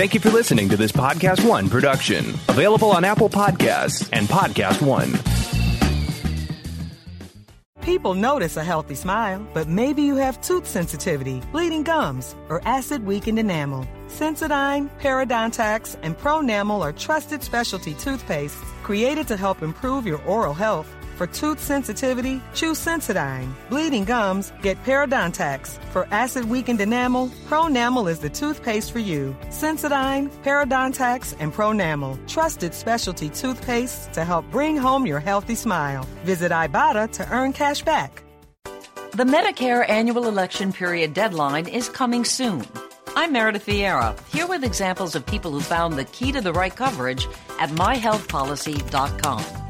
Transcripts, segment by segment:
Thank you for listening to this Podcast One production, available on Apple Podcasts and Podcast One. People notice a healthy smile, but maybe you have tooth sensitivity, bleeding gums, or acid weakened enamel. Sensodyne, Parodontax, and Pronamel are trusted specialty toothpastes created to help improve your oral health. For tooth sensitivity, choose Sensodyne. Bleeding gums, get Parodontax. For acid weakened enamel, Pronamel is the toothpaste for you. Sensodyne, Parodontax, and Pronamel. Trusted specialty toothpastes to help bring home your healthy smile. Visit Ibotta to earn cash back. The Medicare annual election period deadline is coming soon. I'm Meredith Vieira, here with examples of people who found the key to the right coverage at myhealthpolicy.com.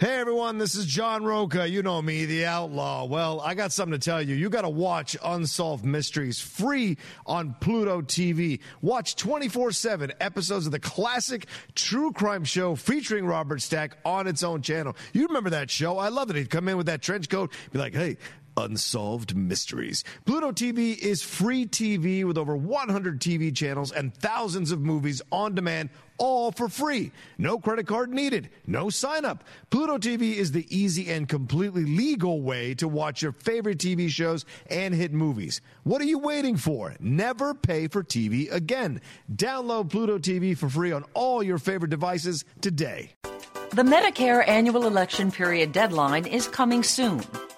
Hey everyone, this is John Roca. You know me, the outlaw. Well, I got something to tell you. You got to watch Unsolved Mysteries free on Pluto TV. Watch 24 7 episodes of the classic true crime show featuring Robert Stack on its own channel. You remember that show? I love it. He'd come in with that trench coat, be like, hey, Unsolved Mysteries. Pluto TV is free TV with over 100 TV channels and thousands of movies on demand, all for free. No credit card needed, no sign up. Pluto TV is the easy and completely legal way to watch your favorite TV shows and hit movies. What are you waiting for? Never pay for TV again. Download Pluto TV for free on all your favorite devices today. The Medicare annual election period deadline is coming soon.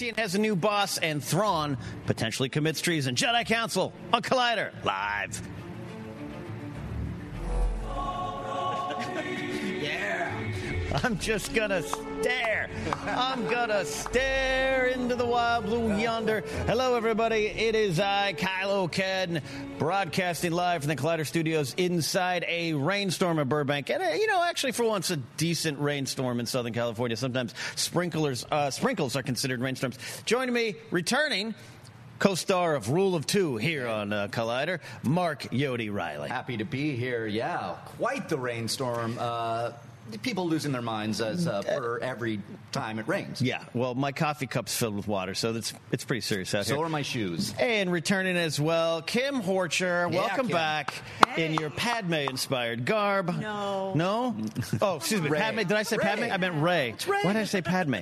Cassian has a new boss, and Thrawn potentially commits treason. Jedi Council on Collider live. I'm just gonna stare. I'm gonna stare into the wild blue yonder. Hello, everybody. It is I, Kylo Ken, broadcasting live from the Collider Studios inside a rainstorm in Burbank, and uh, you know, actually, for once, a decent rainstorm in Southern California. Sometimes sprinklers, uh, sprinkles are considered rainstorms. Joining me, returning. Co-star of Rule of Two here on uh, Collider, Mark Yodi Reilly. Happy to be here. Yeah, quite the rainstorm. Uh, people losing their minds as uh, per every time it rains. Yeah, well, my coffee cup's filled with water, so that's it's pretty serious out So here. are my shoes. And returning as well, Kim Horcher. Yeah, welcome Kim. back in your Padme-inspired garb. No. No? Oh, excuse me. Rey. Padme. Did I say Rey. Padme? I meant Rey. It's Rey. Why did I say Padme?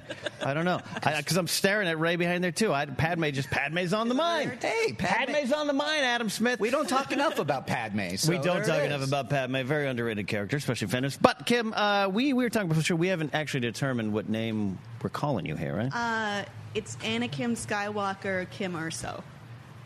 I don't know. Because I'm staring at Rey behind there too. I, Padme just Padme's on the mind. Hey, Padme. Padme's on the mind. Adam Smith. We don't talk enough about Padme. So we don't talk it enough is. about Padme. Very underrated character, especially feminist. But Kim, uh, we we were talking before. Sure, we haven't actually determined what name we're calling you here, right? Uh, it's Anakin Skywalker, Kim Urso.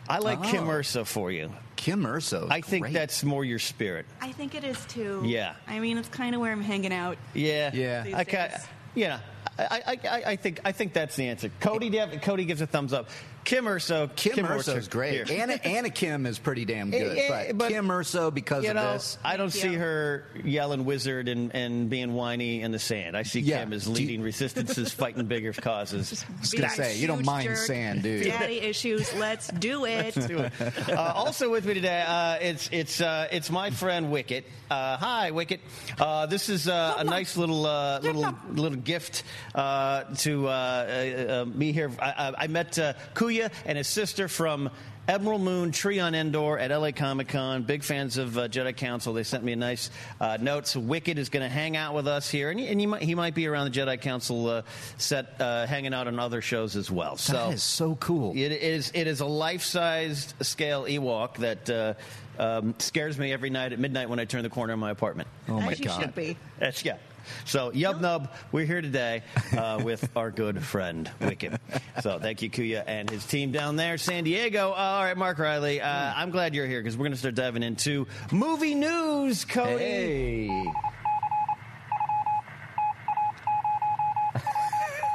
I like Kim Urso for you. Kim Urso. I think great. that's more your spirit. I think it is too. Yeah. I mean, it's kind of where I'm hanging out. Yeah, Yeah. These I ca- yeah. I, I, I, I think I think that's the answer. Cody, do you have- Cody gives a thumbs up. Kim Urso, Kim, Urso's Orchard, great. here. Anna, Anna Kim is pretty damn good. Eh, eh, but, but, Kim Urso, because you of know, this. I don't Thank see you. her yelling wizard and, and being whiny in the sand. I see Yeah. Kim as Do you- leading resistances, fighting bigger causes. I was going to say, you don't mind jerk. sand, do you? Daddy issues. Let's do it. do it. Uh, also with me today, uh, it's it's uh, it's my friend Wicket. Uh, hi, Wicket. Uh, this is uh, a nice little uh, little little gift uh, to uh, uh, uh, me here. I, I, I met uh, Kuya and his sister from. Emerald Moon Tree on Endor at LA Comic Con. Big fans of uh, Jedi Council. They sent me a nice uh, note. So Wicket is going to hang out with us here, and, he, and he, might, he might be around the Jedi Council uh, set, uh, hanging out on other shows as well. So That is so cool. it is it is a life-sized scale Ewok that uh, um, scares me every night at midnight when I turn the corner of my apartment. Oh my As you God. should be. That's yeah. So Yub Nub, we're here today uh, with our good friend Wicket. So thank you, Kuya, and his team down there, San Diego. Uh, all right, Mark Reilly, uh, I'm glad you're here because we're going to start diving into movie news, Cody. Hey.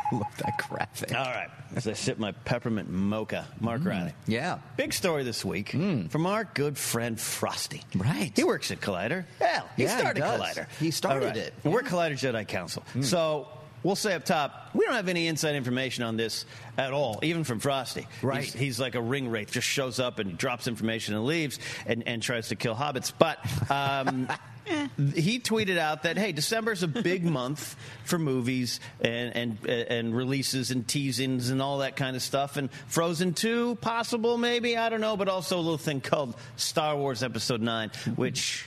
Love that graphic. All right, as I sip my peppermint mocha, Mark mm. Reilly. Yeah. Big story this week mm. from our good friend Frosty. Right. He works at Collider. Hell, he Yeah, he started does. Collider. He started right. it. And We're Collider Jedi Council. Mm. So we'll say up top, we don't have any inside information on this at all, even from Frosty. Right. He's, he's like a ring wraith, just shows up and drops information and leaves and, and tries to kill hobbits. But. Um, he tweeted out that hey, December is a big month for movies and and and releases and teasings and all that kind of stuff. And Frozen two, possible maybe I don't know, but also a little thing called Star Wars Episode nine, which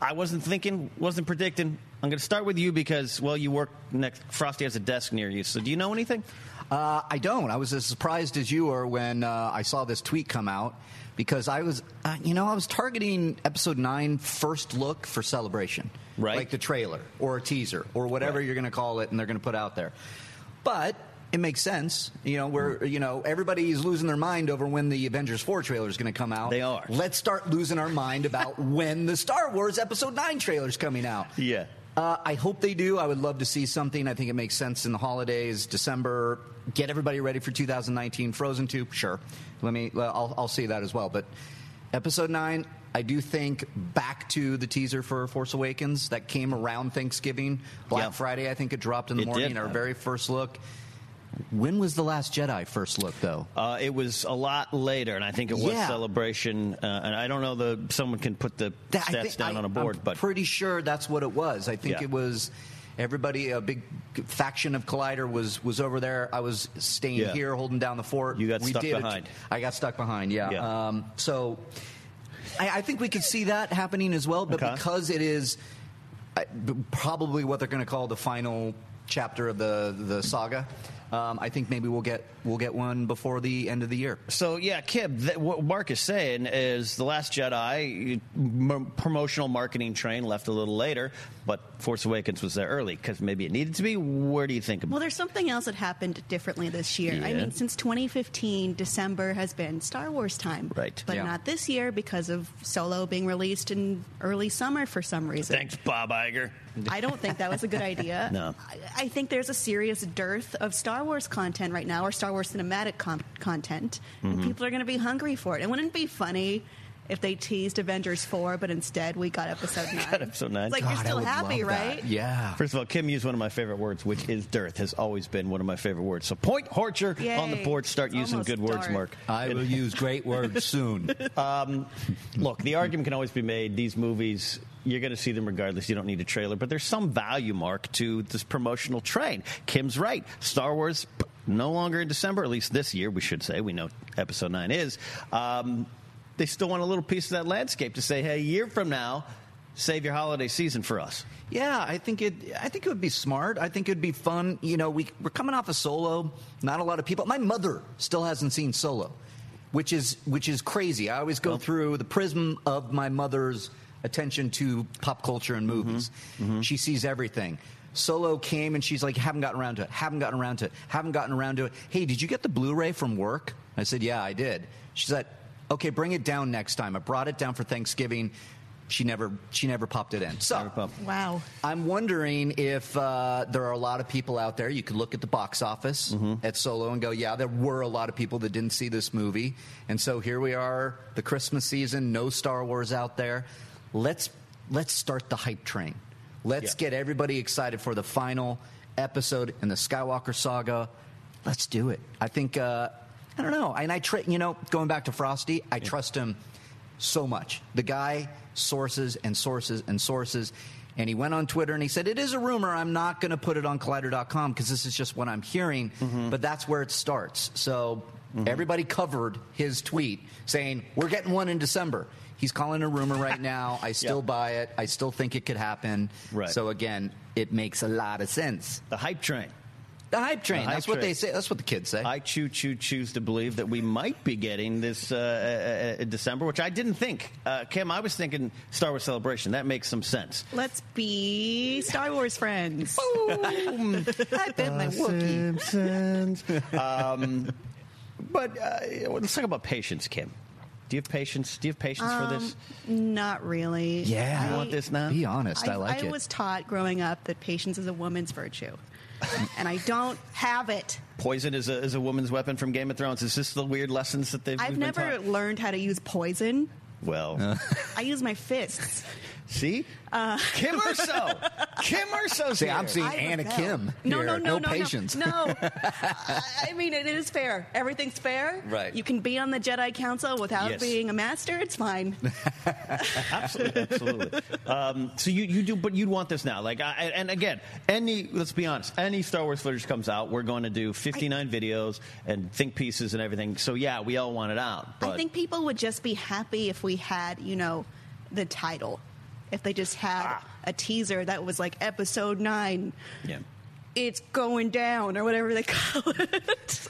I wasn't thinking, wasn't predicting. I'm going to start with you because well, you work next. Frosty has a desk near you, so do you know anything? Uh, I don't. I was as surprised as you were when uh, I saw this tweet come out because I was, uh, you know, I was targeting episode nine first look for celebration, Right. Like the trailer or a teaser or whatever Right. you're going to call it, and they're going to put out there. But it makes sense, you know. Where you know everybody's losing their mind over when the Avengers four trailer is going to come out. They are. Let's start losing our mind about when the Star Wars Episode nine trailer is coming out. Yeah. Uh, I hope they do. I would love to see something. I think it makes sense in the holidays, December. Get everybody ready for 2019. Frozen 2, sure. Let me. I'll, I'll see that as well. But Episode 9, I do think back to the teaser for Force Awakens that came around Thanksgiving, Black Yeah. Friday. I think it dropped in the It morning. did. Our very first look. When was the Last Jedi first look, though? Uh, it was a lot later, and I think it was Yeah. celebration. Uh, and I don't know the someone can put the That- stats think- down I- on a board, I'm but pretty sure that's what it was. I think Yeah. it was everybody. A big faction of Collider was was over there. I was staying Yeah. here, holding down the fort. You got we stuck behind. I got stuck behind. Yeah. Yeah. Um, so I, I think we could see that happening as well. But Okay. because it is probably what they're going to call the final chapter of the the saga. Um, I think maybe we'll get we'll get one before the end of the year. So yeah, Kib, th- what Mark is saying is the Last Jedi m- promotional marketing train left a little later, but Force Awakens was there early because maybe it needed to be. Where do you think? About it? Well, there's something else that happened differently this year. I mean, since 2015, December has been Star Wars time. Right. But Yeah. not this year because of Solo being released in early summer for some reason. Thanks, Bob Iger. I don't think that was a good idea. No. I, I think there's a serious dearth of Star Wars content right now, or Star Wars cinematic com- content, Mm-hmm. and people are going to be hungry for it. And wouldn't it be funny if they teased Avengers 4, but instead we got Episode 9? Got Episode 9. It's like God, you're still happy, love that. right? Yeah. First of all, Kim used one of my favorite words, which is dearth. Has always been one of my favorite words. So point Horcher on the board. Start It's using almost good words. Mark. I will use great words soon. Look, the argument can always be made. These movies, you're going to see them regardless. You don't need a trailer, but there's some value, Mark, to this promotional train. Kim's right. Star Wars no longer in December, at least this year, we should say. We know Episode Nine is. Um, they still want a little piece of that landscape to say, hey, a year from now, save your holiday season for us. Yeah, I think it. I think it would be smart. I think it'd be fun. You know, we we're coming off a Solo. Not a lot of people. My mother still hasn't seen Solo, which is which is crazy. I always go through the prism of my mother's attention to pop culture and movies. She sees everything. Solo came and she's like, haven't gotten around to it, haven't gotten around to it, haven't gotten around to it. Hey, did you get the Blu ray from work? I said, yeah, I did. She said, Okay, bring it down next time. I brought it down for Thanksgiving. She never she never popped it in. So Wow. I'm wondering if uh, there are a lot of people out there. You could look at the box office at Solo and go, yeah, there were a lot of people that didn't see this movie. And so here we are, the Christmas season, no Star Wars out there. Let's let's start the hype train. Let's get everybody excited for the final episode in the Skywalker saga. Let's do it. I think uh, I don't know. And I tra- you know, going back to Frosty, I trust him so much. The guy sources and sources and sources. And he went on Twitter and he said, It is a rumor. I'm not going to put it on Collider.com because this is just what I'm hearing. But that's where it starts. So everybody covered his tweet saying, We're getting one in December. He's calling a rumor right now. I still Yeah. buy it. I still think it could happen. Right. So again, it makes a lot of sense. The hype train. The hype train. The hype that's what they say. That's what the kids say. I choo choo choose to believe that we might be getting this uh, uh, uh, December, which I didn't think. Uh, Kim, I was thinking Star Wars Celebration. That makes some sense. Let's be Star Wars friends. Boom! I bet my Wookiee. Simpsons. um, but uh, let's talk about patience, Kim. Do you have patience? Do you have patience for this? Um, not really. Yeah. You want this now? Be honest. I, I, like I it. I was taught growing up that patience is a woman's virtue. and I don't have it. Poison is a, is a woman's weapon from Game of Thrones. Is this the weird lessons that they've I've we've been never taught? learned how to use poison. Well, I use my fists. see? Kim Urso! Kim Urso's See, here. I'm seeing I Anna rebel. Kim No, here. no, no, no, no patience. No, no. I I mean, it is fair. Everything's fair. Right. You can be on the Jedi Council without Yes. being a master. It's fine. absolutely, absolutely. Um, so you, you do, but you'd want this now. Like, I, and again, any let's be honest, any Star Wars footage comes out, we're going to do 59 videos and think pieces and everything. So yeah, we all want it out. But I think people would just be happy if we had, you know, the title. If they just had Ah. a teaser that was like episode nine, yeah, it's going down, or whatever they call it.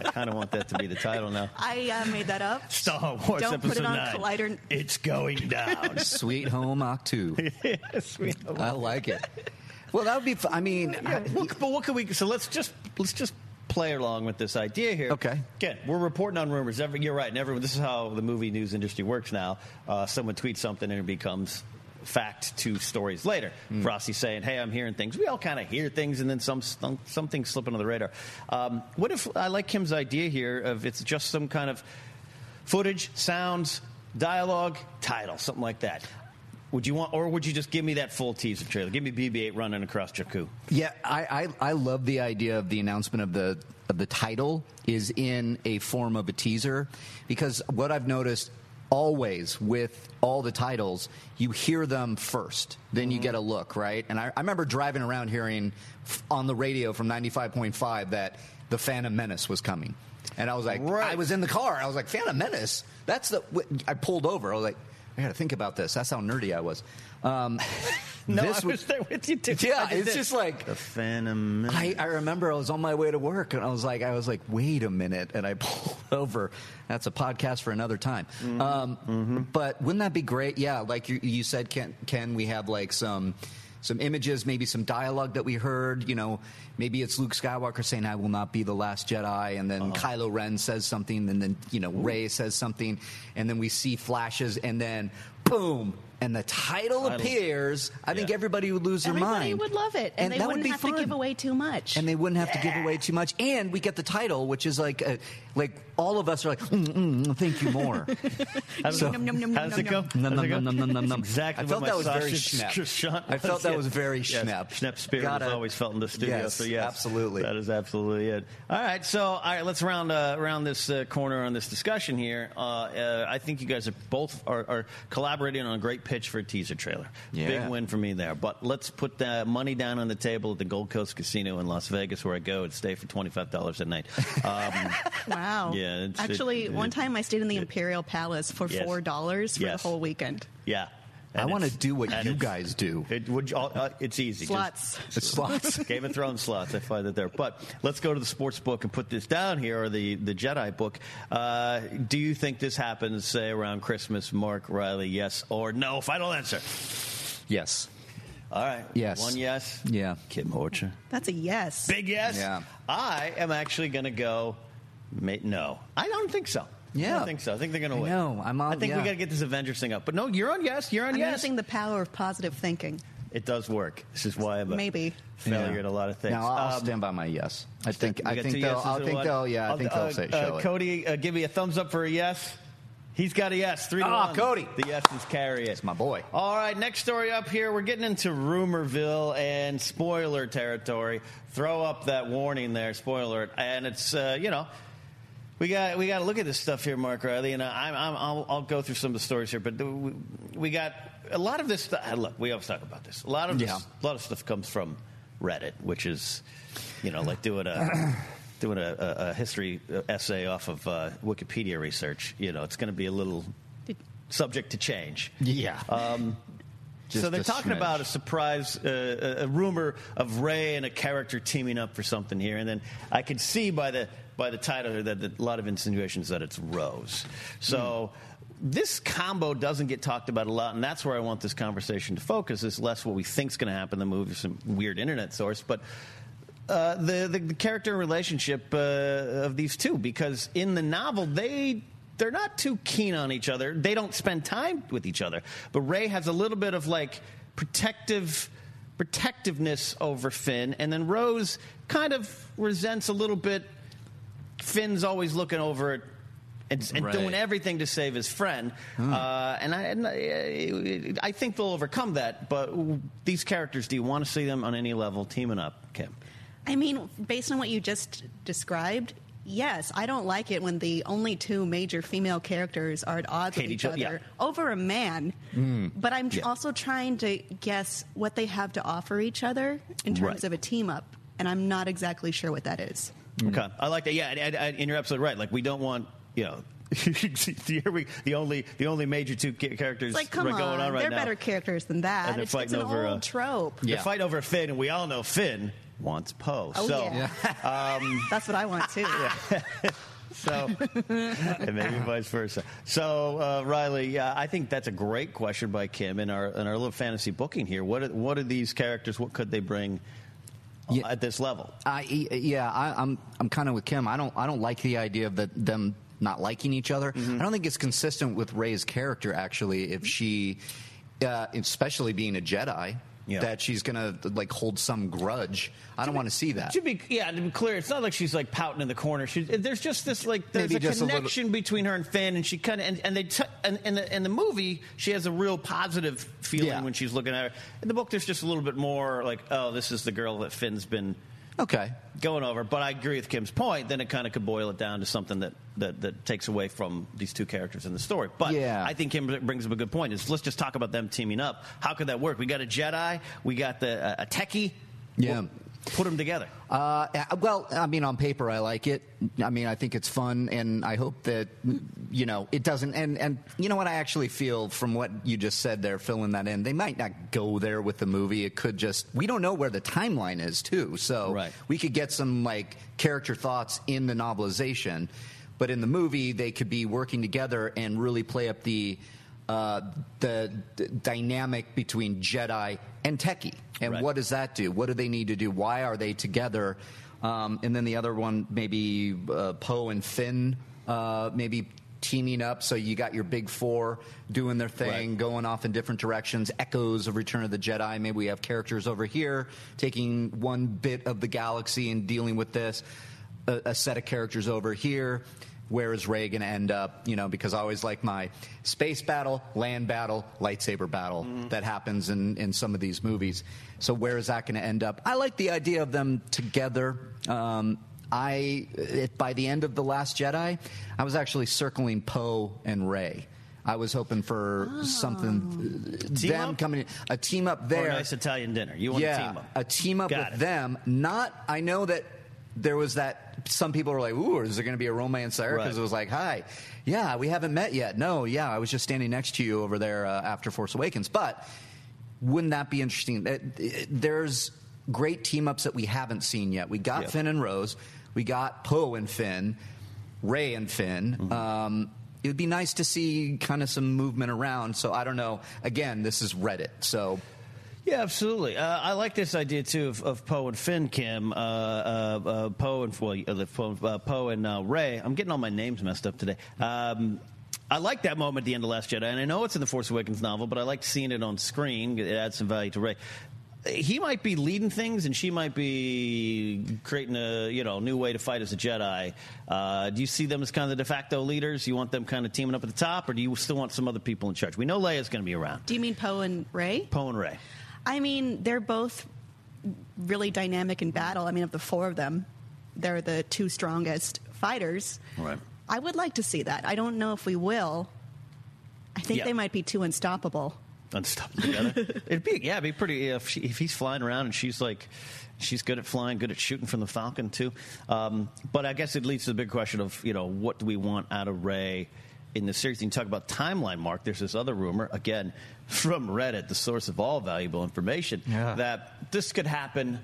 I kind of want that to be the title now. I uh, made that up. Star Wars Don't put Episode it on Nine. Collider. It's going down. Sweet Home Octu. Sweet. I like it. Well, that would be. Fun. I mean, I- What- but what can we? So let's just let's just play along with this idea here. Okay. Again, we're reporting on rumors. Every, you're right. And everyone, this is how the movie news industry works now. Uh, someone tweets something and it becomes fact two stories later. Rossi saying, "Hey, I'm hearing things." We all kind of hear things, and then some some, some things slip under the radar. Um, what if I like Kim's idea here of it's just some kind of footage, sounds, dialogue, title, something like that. Would you want, or would you just give me that full teaser trailer? Give me BB-8 running across Jakku. yeah, I, I I love the idea of the announcement of the of the title is in a form of a teaser because what I've noticed always with all the titles, you hear them first, then you get a look, right? And I, I remember driving around hearing f- on the radio from 95.5 that the Phantom Menace was coming. And I was like, Right. I was in the car. I was like, Phantom Menace? That's the. I pulled over. I was like, I got to think about this. That's how nerdy I was. Um, No, this I was there with you too. Yeah, it's this. just like the Phantom. I, I remember I was on my way to work and I was like, I was like, wait a minute, and I pulled over. That's a podcast for another time. Mm-hmm. Um, But wouldn't that be great? Yeah, like you, you said, Ken, Ken, we have like some some images, maybe some dialogue that we heard. You know, maybe it's Luke Skywalker saying, "I will not be the last Jedi," and then Uh-huh. Kylo Ren says something, and then you know Rey says something, and then we see flashes, and then boom. And the title, Title. appears. I think everybody would lose their mind. Everybody would love it, and, they that would wouldn't be have fun to give away too much. and they wouldn't have to give away too much. And we get the title, which is like, a, like all of us are like, mm, mm, mm, thank you more. So- it, Num, num, num, how's it go? Exactly I felt that was very sausage schnepp. I felt that was very Yes, schnepp. Schnepp spirit Gotta- was always felt in the studio. Yes, so yes, absolutely. that is absolutely it. All right, so all right, let's round uh, around this uh, corner on this discussion here. Uh, uh, I think you guys are both are, are collaborating on a great pitch for a teaser trailer. Yeah. Big win for me there. But let's put the money down on the table at the Gold Coast Casino in Las Vegas, where I go and stay for twenty five dollars a night. Um, wow. Yeah, it's- Actually, it- one time I stayed in the Imperial Palace for Yes. four dollars for Yes. the whole weekend. yeah. I want to do what you guys do. It would. Uh, it's easy. Slots. Just, It's slots. Game of Thrones slots. I find it there. But let's go to the sports book and put this down here, or the the Jedi book. Uh, do you think this happens, say around Christmas? Mark Reilly, yes or no? Final answer. Yes. All right. Yes. One yes. Yeah. Kim Horcher. That's a yes. Big yes. Yeah. I am actually going to go. No, I don't think so. I think so. I think they're going to win. No, I'm on- I think we got to get this Avengers thing up. But no, you're on yes. You're on I'm yes. using the power of positive thinking. It does work. This is why I'm a Maybe. failure Yeah. at a lot of things. Now I'll Um, stand by my yes. I think I think they'll. I think they'll. Yeah, I I'll- think uh, they'll say uh, show it. Cody, uh, give me a thumbs up for a yes. He's got a yes. Three to Ah, one. Cody. The yeses carry it. It's my boy. All right, next story up here. We're getting into rumorville and spoiler territory. Throw up that warning there, spoiler, and it's uh, you know. We got we got to look at this stuff here, Mark Reilly, and I'm, I'm, I'll, I'll go through some of the stories here. But we, we got a lot of this stuff. Look, we always talk about this. A lot of this, Yeah. a lot of stuff comes from Reddit, which is, you know, like doing a doing a, a, a history essay off of uh, Wikipedia research. You know, it's going to be a little subject to change. Yeah. Um, Just so they're talking smidge. about a surprise, uh, a a rumor of Rey and a character teaming up for something here, and then I could see by the by the title that, that a lot of insinuations that it's Rose. So. This combo doesn't get talked about a lot, and that's where I want this conversation to focus. Is less what we think is going to happen in the movie, some weird internet source, but uh, the, the the character relationship uh, of these two because in the novel they they're not too keen on each other. They don't spend time with each other. But Rey has a little bit of like protective protectiveness over Finn, and then Rose kind of resents a little bit. Finn's always looking over it. And, and Right. doing everything to save his friend, uh, and, I, and I, I think they'll overcome that. But these characters, do you want to see them on any level teaming up, Kim? I mean, based on what you just described, yes, I don't like it when the only two major female characters are at odds Hate with each each other, other yeah. over a man. Mm. But I'm Yeah. also trying to guess what they have to offer each other in terms Right. of a team up, and I'm not exactly sure what that is. Okay, I like that. Yeah, and, and, and you're absolutely right. Like we don't want you know. here the only the only major two characters It's like, come going on, on right they're now. better characters than that. And they're it's, fighting it's an over, old uh, trope. They're fighting over Finn, and we all know Finn wants Poe. Oh, so, yeah. um, That's what I want too. so and maybe vice versa. So, uh, Reilly, yeah, I think that's a great question by Kim in our in our little fantasy booking here. What are, what are these characters? What could they bring uh, at this level? I yeah, I, I'm I'm kind of with Kim. I don't I don't like the idea of that them not liking each other. Mm-hmm. I don't think it's consistent with Rey's character actually. If she, uh, especially being a Jedi, Yeah. that she's gonna like hold some grudge. I don't want to see that. To be yeah, to be clear, it's not like she's like pouting in the corner. She, there's just this like there's Maybe a just a little- connection between her and Finn, and she kind of and, and they t- and in the in the movie she has a real positive feeling Yeah. when she's looking at her. In the book, there's just a little bit more like oh, this is the girl that Finn's been Okay. going over. But I agree with Kim's point. Then it kind of could boil it down to something that, that, that takes away from these two characters in the story. But Yeah. I think Kim brings up a good point. Is let's just talk about them teaming up. How could that work? We got a Jedi. We got the uh, a techie. Yeah. Put them together. Uh, well, I mean, on paper, I like it. I mean, I think it's fun, and I hope that you know it doesn't. And and you know what? I actually feel from what you just said there, filling that in, they might not go there with the movie. It could just we don't know where the timeline is too, so Right. we could get some like character thoughts in the novelization, but in the movie, they could be working together and really play up the. Uh, the, d dynamic between Jedi and Techie, and Right. what does that do? What do they need to do? Why are they together? Um, and then the other one, maybe uh, Poe and Finn, uh, maybe teaming up. So you got your big four doing their thing, Right. going off in different directions. Echoes of Return of the Jedi. Maybe we have characters over here taking one bit of the galaxy and dealing with this. A, a set of characters over here. Where is Rey going to end up? You know, because I always like my space battle, land battle, lightsaber battle that happens in, in some of these movies. So where is that going to end up? I like the idea of them together. Um, I it, by the end of the Last Jedi, I was actually circling Poe and Rey. I was hoping for something uh, Team them up? coming in, a team up there a nice Italian dinner. You want yeah, to team up. a team up Got with it. them. Not, I know that there was that. Some people were like, "Ooh, is there going to be a romance there?" Because Right. it was like, "Hi, yeah, we haven't met yet." No, yeah, I was just standing next to you over there uh, after Force Awakens. But wouldn't that be interesting? Uh, uh, There's great team ups that we haven't seen yet. We got Yeah. Finn and Rose. We got Poe and Finn, Rey and Finn. Mm-hmm. Um, it would be nice to see kind of some movement around. So I don't know. Again, this is Reddit, so Yeah, absolutely. Uh, I like this idea too of, of Poe and Finn, Kim. Uh, uh, uh, Poe and well, uh, Poe, uh, Poe and uh, Rey. I'm getting all my names messed up today. Um, I like that moment at the end of Last Jedi, and I know it's in the Force Awakens novel, but I like seeing it on screen. It adds some value to Rey. He might be leading things, and she might be creating a you know new way to fight as a Jedi. Uh, do you see them as kind of the de facto leaders? You want them kind of teaming up at the top, or do you still want some other people in charge? We know Leia's going to be around. Do you mean Poe and Rey? Poe and Rey. I mean, they're both really dynamic in battle. I mean, of the four of them, they're the two strongest fighters. Right. I would like to see that. I don't know if we will. I think Yeah. they might be too unstoppable. unstoppable together. it'd be yeah, it'd be pretty if, she, if he's flying around and she's like she's good at flying, good at shooting from the Falcon too. Um, but I guess it leads to the big question of you know what do we want out of Rey in the series? And you talk about timeline, Mark. There's this other rumor again from Reddit, the source of all valuable information, Yeah. that this could happen.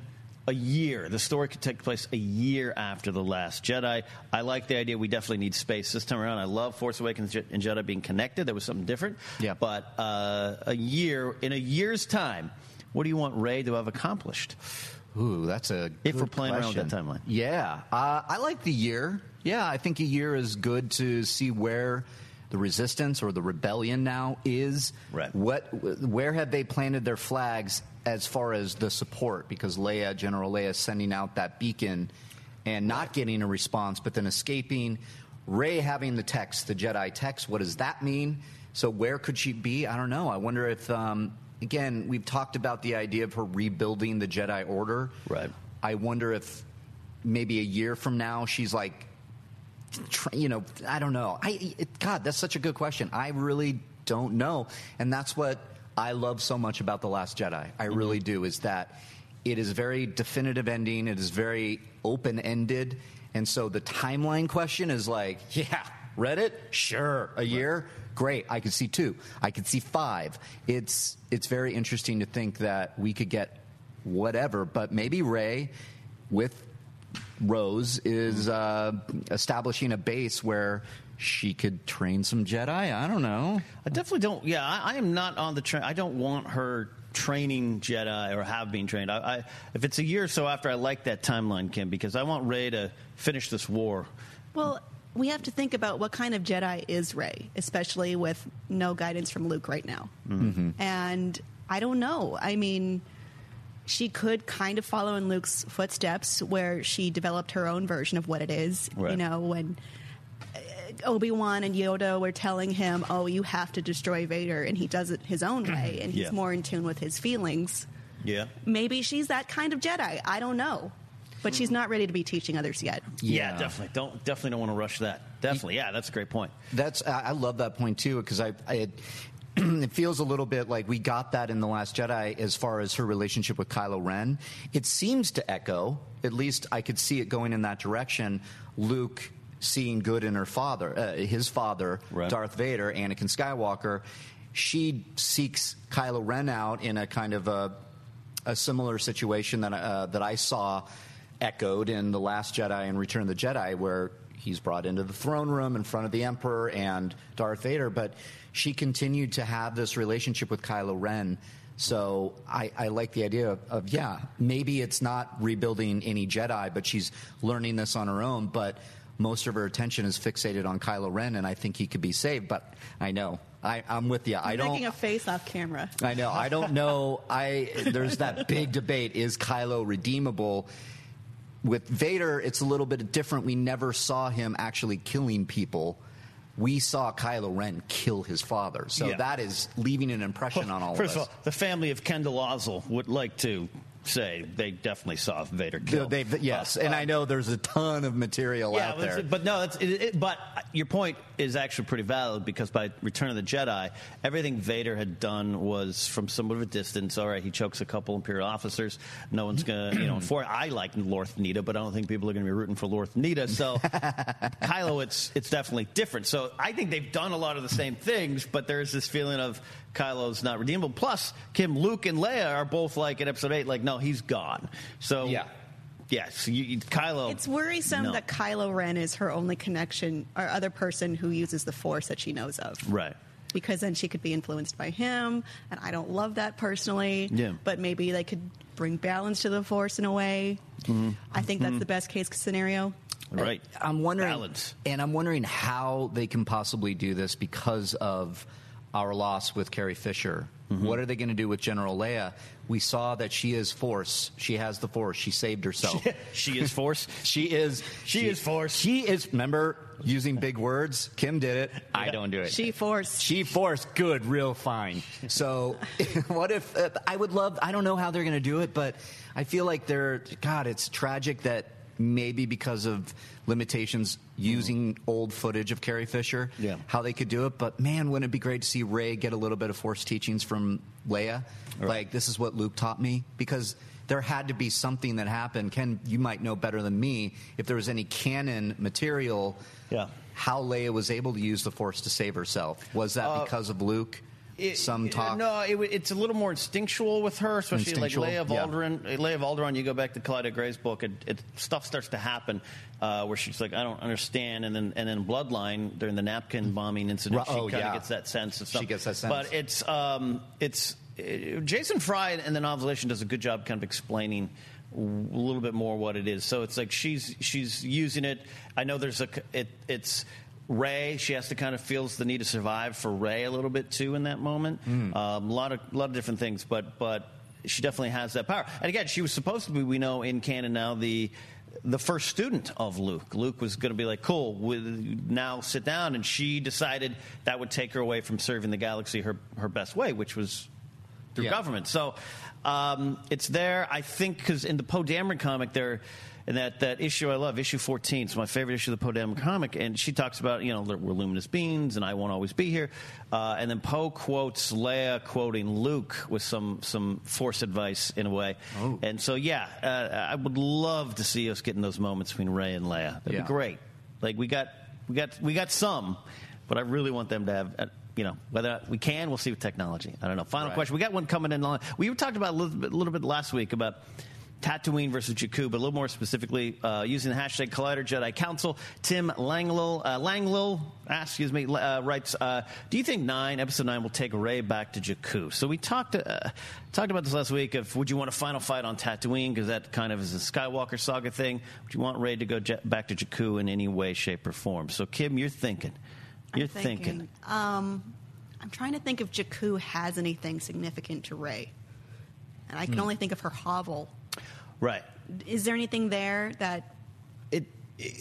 A year. The story could take place a year after The Last Jedi. I like the idea. We definitely need space this time around. I love Force Awakens and Jedi being connected. There was something different. Yeah. But uh, a year, in a year's time, what do you want Rey to have accomplished? Ooh, that's a If good we're playing around with question. that timeline. Yeah, uh, I like the year. Yeah, I think a year is good to see where the resistance or the rebellion now is. Right. What, where have they planted their flags as far as the support? Because Leia, General Leia, is sending out that beacon and not getting a response, but then escaping. Rey having the text, the Jedi text. What does that mean? So where could she be? I don't know. I wonder if. Um, again, we've talked about the idea of her rebuilding the Jedi Order. Right. I wonder if maybe a year from now she's like, you know, I don't know. I it, God, that's such a good question. I really don't know, and that's what I love so much about the Last Jedi. I mm-hmm. really do. Is that it is very definitive ending. It is very open ended, and so the timeline question is like, yeah, read it, sure, a year. Great, I could see two. I could see five. It's it's very interesting to think that we could get whatever, but maybe Rey with Rose is uh, establishing a base where she could train some Jedi. I don't know. I definitely don't. Yeah, I, I am not on the train. I don't want her training Jedi or have been trained. I, I, if it's a year or so after, I like that timeline, Kim, because I want Rey to finish this war. Well, we have to think about what kind of Jedi is Rey, especially with no guidance from Luke right now. Mm-hmm. And I don't know. I mean, she could kind of follow in Luke's footsteps where she developed her own version of what it is. You know, when uh, Obi Wan and Yoda were telling him, "Oh, you have to destroy Vader," and he does it his own way, and he's Yeah. more in tune with his feelings. Yeah. Maybe she's that kind of Jedi. I don't know, but she's not ready to be teaching others yet. Yeah, definitely. Don't definitely don't want to rush that. Definitely. Yeah, that's a great point. That's I I love that point too because I, I it, it feels a little bit like we got that in the Last Jedi as far as her relationship with Kylo Ren. It seems to echo. At least I could see it going in that direction. Luke seeing good in her father, uh, his father, Right. Darth Vader, Anakin Skywalker. She seeks Kylo Ren out in a kind of a a similar situation that uh, that I saw echoed in the Last Jedi and Return of the Jedi, where he's brought into the throne room in front of the Emperor and Darth Vader, but she continued to have this relationship with Kylo Ren. So I, I like the idea of, of yeah, maybe it's not rebuilding any Jedi, but she's learning this on her own. But most of her attention is fixated on Kylo Ren, and I think he could be saved. But I know I, I'm with you. I You're don't. making a face off camera. I know. I don't know. I there's that big debate: is Kylo redeemable? With Vader, it's a little bit different. We never saw him actually killing people. We saw Kylo Ren kill his father, so Yeah. that is leaving an impression on all First of of us. all, the family of Kendal Ozzel would like to say they definitely saw Vader kill. They- they- yes, uh, and uh, I know there's a ton of material yeah, out there. but no, it, it, but your point is actually pretty valid because by Return of the Jedi, everything Vader had done was from somewhat of a distance. All right, he chokes a couple Imperial officers. No one's gonna, you know, for I like Lorth Needa, but I don't think people are gonna be rooting for Lorth Needa. So Kylo, it's it's definitely different. So I think they've done a lot of the same things, but there's this feeling of Kylo's not redeemable. Plus, Kim, Luke, and Leia are both like in Episode Eight, like no, he's gone. So Yeah. yes, you, you- Kylo. It's worrisome no. that Kylo Ren is her only connection or other person who uses the Force that she knows of. right. because then she could be influenced by him, and I don't love that personally. Yeah. But maybe they could bring balance to the Force in a way. Mm-hmm. I think that's mm-hmm. the best case scenario. Right. I'm wondering, Balance. and I'm wondering how they can possibly do this because of our loss with Carrie Fisher. Mm-hmm. What are they going to do with General Leia? We saw that she is Force. She has the Force. She saved herself. she is Force. she is. She is Force. She is. Remember using big words. Kim did it. I don't do it. She Force. She Force. Good. Real fine. So, what if uh, I would love? I don't know how they're going to do it, but I feel like they're. God, it's tragic that maybe because of limitations using old footage of Carrie Fisher, Yeah. how they could do it. But man, wouldn't it be great to see Rey get a little bit of Force teachings from Leia? Like this is what Luke taught me because. There had to be something that happened. Ken, you might know better than me if there was any canon material. Yeah. How Leia was able to use the Force to save herself. Was that Uh, because of Luke? It- Some uh, talk. No, it, it's a little more instinctual with her, especially Instinctual, like Leia of yeah. Alderaan. Leia of Alderaan, you go back to Claudia Gray's book, it, it, stuff starts to happen uh, where she's like, I don't understand. And then, and then Bloodline, during the napkin bombing incident, Ru- she oh, kind of yeah. gets that sense of She gets that sense. But it's, um, it's uh, Jason Fry and the novelization does a good job kind of explaining a little bit more what it is. So it's like she's she's using it. I know there's a it, it's Rey. She has to kind of feels the need to survive for Rey a little bit too in that moment. Um, a lot of a lot of different things, but but she definitely has that power. And again, she was supposed to be. We know in canon now the. The first student of Luke. Luke was going to be like, cool, we now sit down. And she decided that would take her away from serving the galaxy her, her best way, which was through Yeah. government. So um, it's there. I think because in the Poe Dameron comic, there. And that, that issue I love, issue 14, it's my favorite issue of the Poe Dameron comic. And she talks about, you know, we're luminous beings and I won't always be here. Uh, and then Poe quotes Leia quoting Luke with some, some force advice in a way. Oh. And so, yeah, uh, I would love to see us getting those moments between Rey and Leia. That'd Yeah. be great. Like, we got, we, got, we got some, but I really want them to have. Uh, you know, whether we can, we'll see with technology. I don't know. Final Right. question. We got one coming in. line. We talked about a little bit, little bit last week about Tatooine versus Jakku, but a little more specifically uh, using the hashtag Collider Jedi Council. Tim Langlil, uh, Langlil ah, excuse me, uh, writes, uh, "Do you think nine, episode nine, will take Rey back to Jakku?" So we talked uh, talked about this last week. Of would you want a final fight on Tatooine because that kind of is a Skywalker saga thing? Would you want Rey to go back to Jakku in any way, shape, or form? So Kim, you're thinking. You're I'm thinking. Um, I'm trying to think if Jakku has anything significant to Rey, and I can Hmm. only think of her hovel. Right. Is there anything there that It.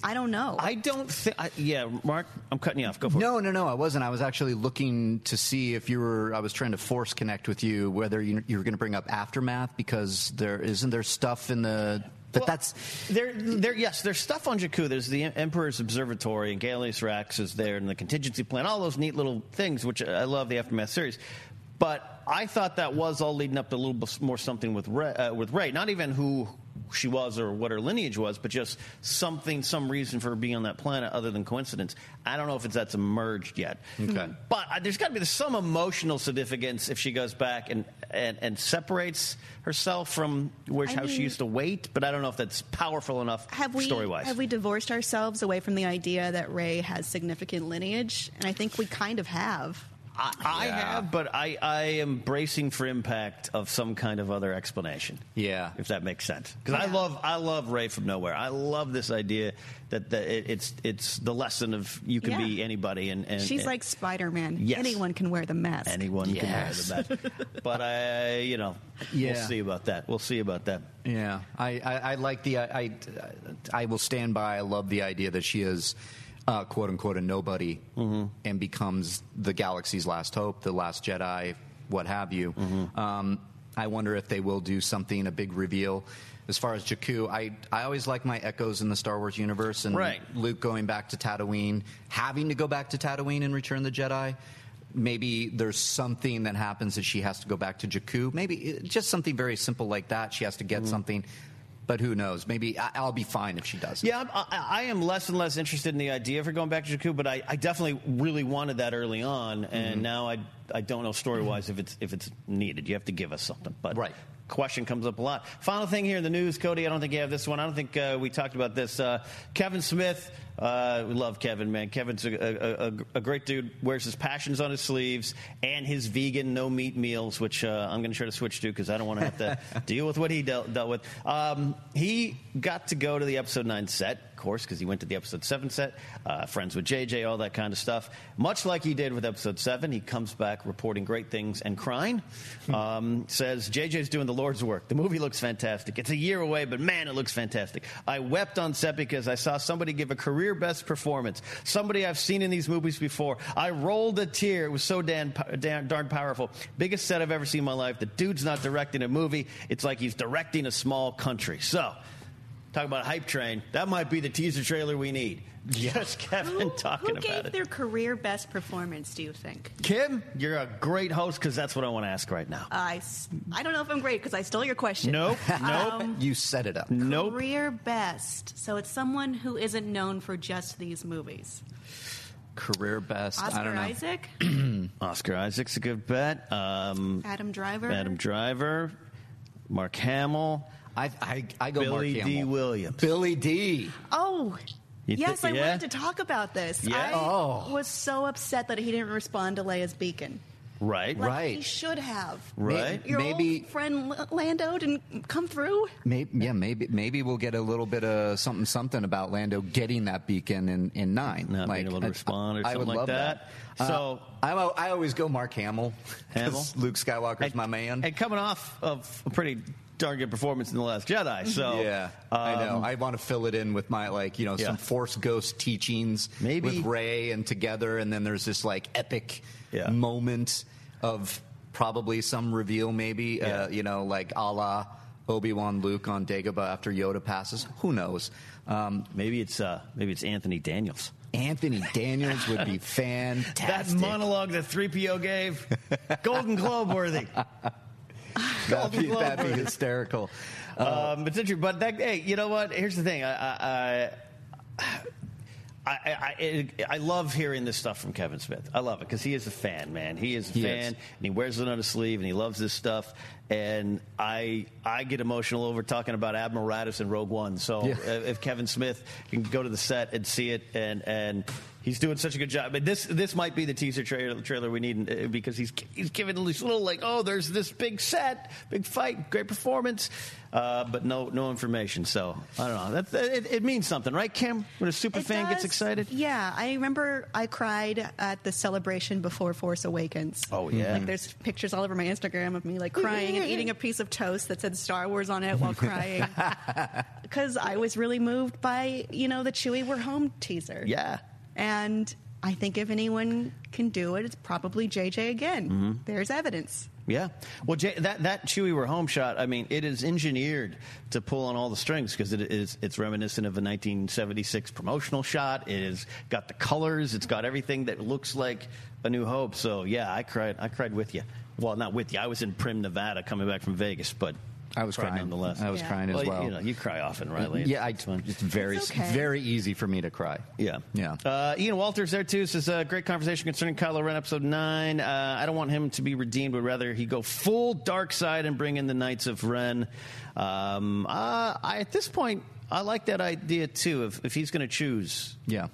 I don't know? I don't think. Yeah, Mark, I'm cutting you off. Go for it. No, no, no. I wasn't. I was actually looking to see if you were. I was trying to force connect with you whether you, you were going to bring up aftermath because there isn't there stuff in the that Well, that's there. There, yes, there's stuff on Jakku. There's the Emperor's Observatory, and Gallius Rax is there, and the contingency plan. All those neat little things, which I love the aftermath series. But I thought that was all leading up to a little bit more something with Rey, uh, with Rey. Not even who she was or what her lineage was, but just something, some reason for her being on that planet other than coincidence. I don't know if it's that's emerged yet. Okay. But uh, there's got to be some emotional significance if she goes back and, and, and separates herself from where I how she used to wait. But I don't know if that's powerful enough have we story wise. have we divorced ourselves away from the idea that Rey has significant lineage? And I think we kind of have. I, I have, but I, I am bracing for impact of some kind of other explanation. Yeah. if that makes sense. Because I love I love Rey from Nowhere. I love this idea that, that it, it's it's the lesson of you can Yeah. be anybody and, and She's and like Spider Man. Yes. Anyone can wear the mask. anyone Yes. can wear the mask. but I you know Yeah. we'll see about that. We'll see about that. Yeah, I, I, I like the I, I I will stand by. I love the idea that she is. Uh, quote unquote, a nobody, and becomes the galaxy's last hope, the last Jedi, what have you. Um, I wonder if they will do something, a big reveal. As far as Jakku, I, I always like my echoes in the Star Wars universe, and Right. Luke going back to Tatooine, having to go back to Tatooine and Return the Jedi. Maybe there's something that happens that she has to go back to Jakku. Maybe it- just something very simple like that. She has to get something, but who knows? Maybe I, I'll be fine if she doesn't. Yeah, I'm, I, I am less and less interested in the idea of her going back to Jakku, but I, I definitely really wanted that early on, and now I I don't know story wise if it's if it's needed. You have to give us something, but Right. question comes up a lot. Final thing here in the news, Cody. I don't think you have this one. I don't think uh, we talked about this. Uh, Kevin Smith. Uh, we love Kevin, man. Kevin's a, a, a, great dude. Wears his passions on his sleeves and his vegan, no meat meals, which uh, I'm going to try to switch to because I don't want to have to deal with what he dealt, dealt with. Um, he got to go to the episode nine set, of course, because he went to the episode seven set. Uh, friends with JJ, all that kind of stuff. Much like he did with episode seven, he comes back reporting great things and crying. Um, says JJ's doing the Lord's work. The movie looks fantastic. It's a year away, but man, it looks fantastic. I wept on set because I saw somebody give a career best performance. Somebody I've seen in these movies before. I rolled a tear. It was so damn, damn darn powerful. Biggest set I've ever seen in my life. The dude's not directing a movie. It's like he's directing a small country. So, talk about hype train. That might be the teaser trailer we need. Just Kevin Who, talking who about it. Who gave their career best performance? Do you think? Kim, you're a great host because that's what I want to ask right now. I, I don't know if I'm great because I stole your question. Nope, nope. Um, you set it up. Nope. Career best. So it's someone who isn't known for just these movies. Career best. I Oscar don't know. Isaac, Oscar Isaac's a good bet. Um, Adam Driver. Adam Driver, Mark Hamill, I, I, I go Billy Mark D. Hamill. Williams. Billy D. Oh. You thi- yes, I yeah? wanted to talk about this. Yeah? I Oh. was so upset that he didn't respond to Leia's beacon. Right. Like Right. He should have. Right. Your Maybe- old friend L- Lando didn't come through. Maybe, yeah, maybe maybe we'll get a little bit of something something about Lando getting that beacon in, in nine. Not being able to I- respond or I would something like love that. Uh, So- I, I always go Mark Hamill. 'cause Hamill? Luke Skywalker's And- my man. And coming off of a pretty darn good performance in The Last Jedi. So yeah, I know. um, I want to fill it in with my like you know Yeah. some Force Ghost teachings Maybe- with Rey and together, and then there's this like epic Yeah. moment of probably some reveal, maybe Yeah. uh, you know like a la Obi Wan Luke on Dagobah after Yoda passes. Who knows? Um, maybe it's uh, maybe it's Anthony Daniels. Anthony Daniels would be fantastic. That monologue that 3PO gave, Golden Globe worthy. that'd, be, that'd be hysterical. Um, it's interesting, but that, hey, you know what? Here's the thing. I, I, I, I, I, I love hearing this stuff from Kevin Smith. I love it because he is a fan, man. He is a He fan, is. and he wears it on his sleeve, and he loves this stuff. And I, I get emotional over talking about Admiral Raddus in Rogue One. So Yeah. if, if Kevin Smith can go to the set and see it, and and he's doing such a good job. But this this might be the teaser trailer, trailer we need uh, because he's he's giving these little like, oh, there's this big set, big fight, great performance, uh, but no no information. So I don't know. That, it, it means something, right, Kim? When a super It fan gets excited. Yeah, I remember I cried at the celebration before Force Awakens. Oh, yeah. like there's pictures all over my Instagram of me like crying and eating a piece of toast that said Star Wars on it while crying because I was really moved by you know the Chewie We're Home teaser. Yeah. And I think if anyone can do it, it's probably JJ again. Mm-hmm. There's evidence. Yeah. Well, Jay, that that Chewie we're home shot. I mean, it is engineered to pull on all the strings because it is it's reminiscent of a 1976 promotional shot. It has got the colors. It's got everything that looks like A New Hope. So yeah, I cried. I cried with you. Well, not with you. I was in Primm, Nevada, coming back from Vegas, but I was cried crying. nonetheless. I was Yeah. crying as well. You know, you cry often, Reilly. Yeah, I, It's fun. it's very It's okay. very easy for me to cry. Yeah. Yeah. Uh, Ian Walters there too says a great conversation concerning Kylo Ren episode nine. Uh, I don't want him to be redeemed, but rather he go full dark side and bring in the Knights of Ren. Um, uh, I, at this point, I like that idea too. If, if he's going to choose, Yeah.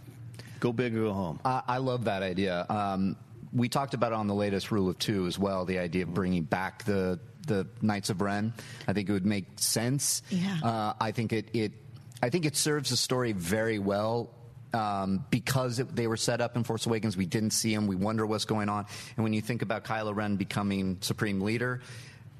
go big or go home. I, I love that idea. Um, we talked about it on the latest Rule of Two as well. The idea of bringing back the the Knights of Ren. I think it would make sense. Yeah. Uh, I think it, it I think it serves the story very well. Um, because it, they were set up in Force Awakens, we didn't see them. We wonder what's going on. And when you think about Kylo Ren becoming Supreme Leader,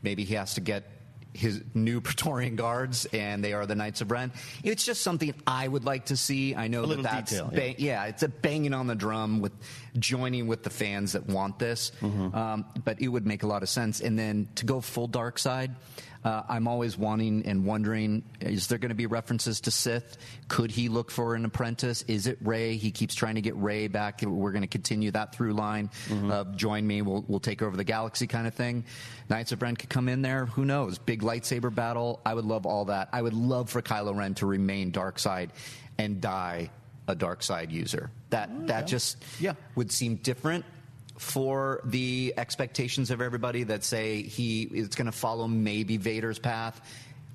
maybe he has to get his new Praetorian guards, and they are the Knights of Ren. It's just something I would like to see. I know A that that's detail, yeah. ba- yeah, it's a banging on the drum with joining with the fans that want this. Mm-hmm. Um, but it would make a lot of sense. And then to go full dark side, uh, I'm always wanting and wondering: Is there going to be references to Sith? Could he look for an apprentice? Is it Rey? He keeps trying to get Rey back. We're going to continue that through line Mm-hmm. of join me, we'll, we'll take over the galaxy kind of thing. Knights of Ren could come in there. Who knows? Big lightsaber battle. I would love all that. I would love for Kylo Ren to remain dark side and die a dark side user. That that just Yeah. would seem different for the expectations of everybody that say he is going to follow maybe Vader's path.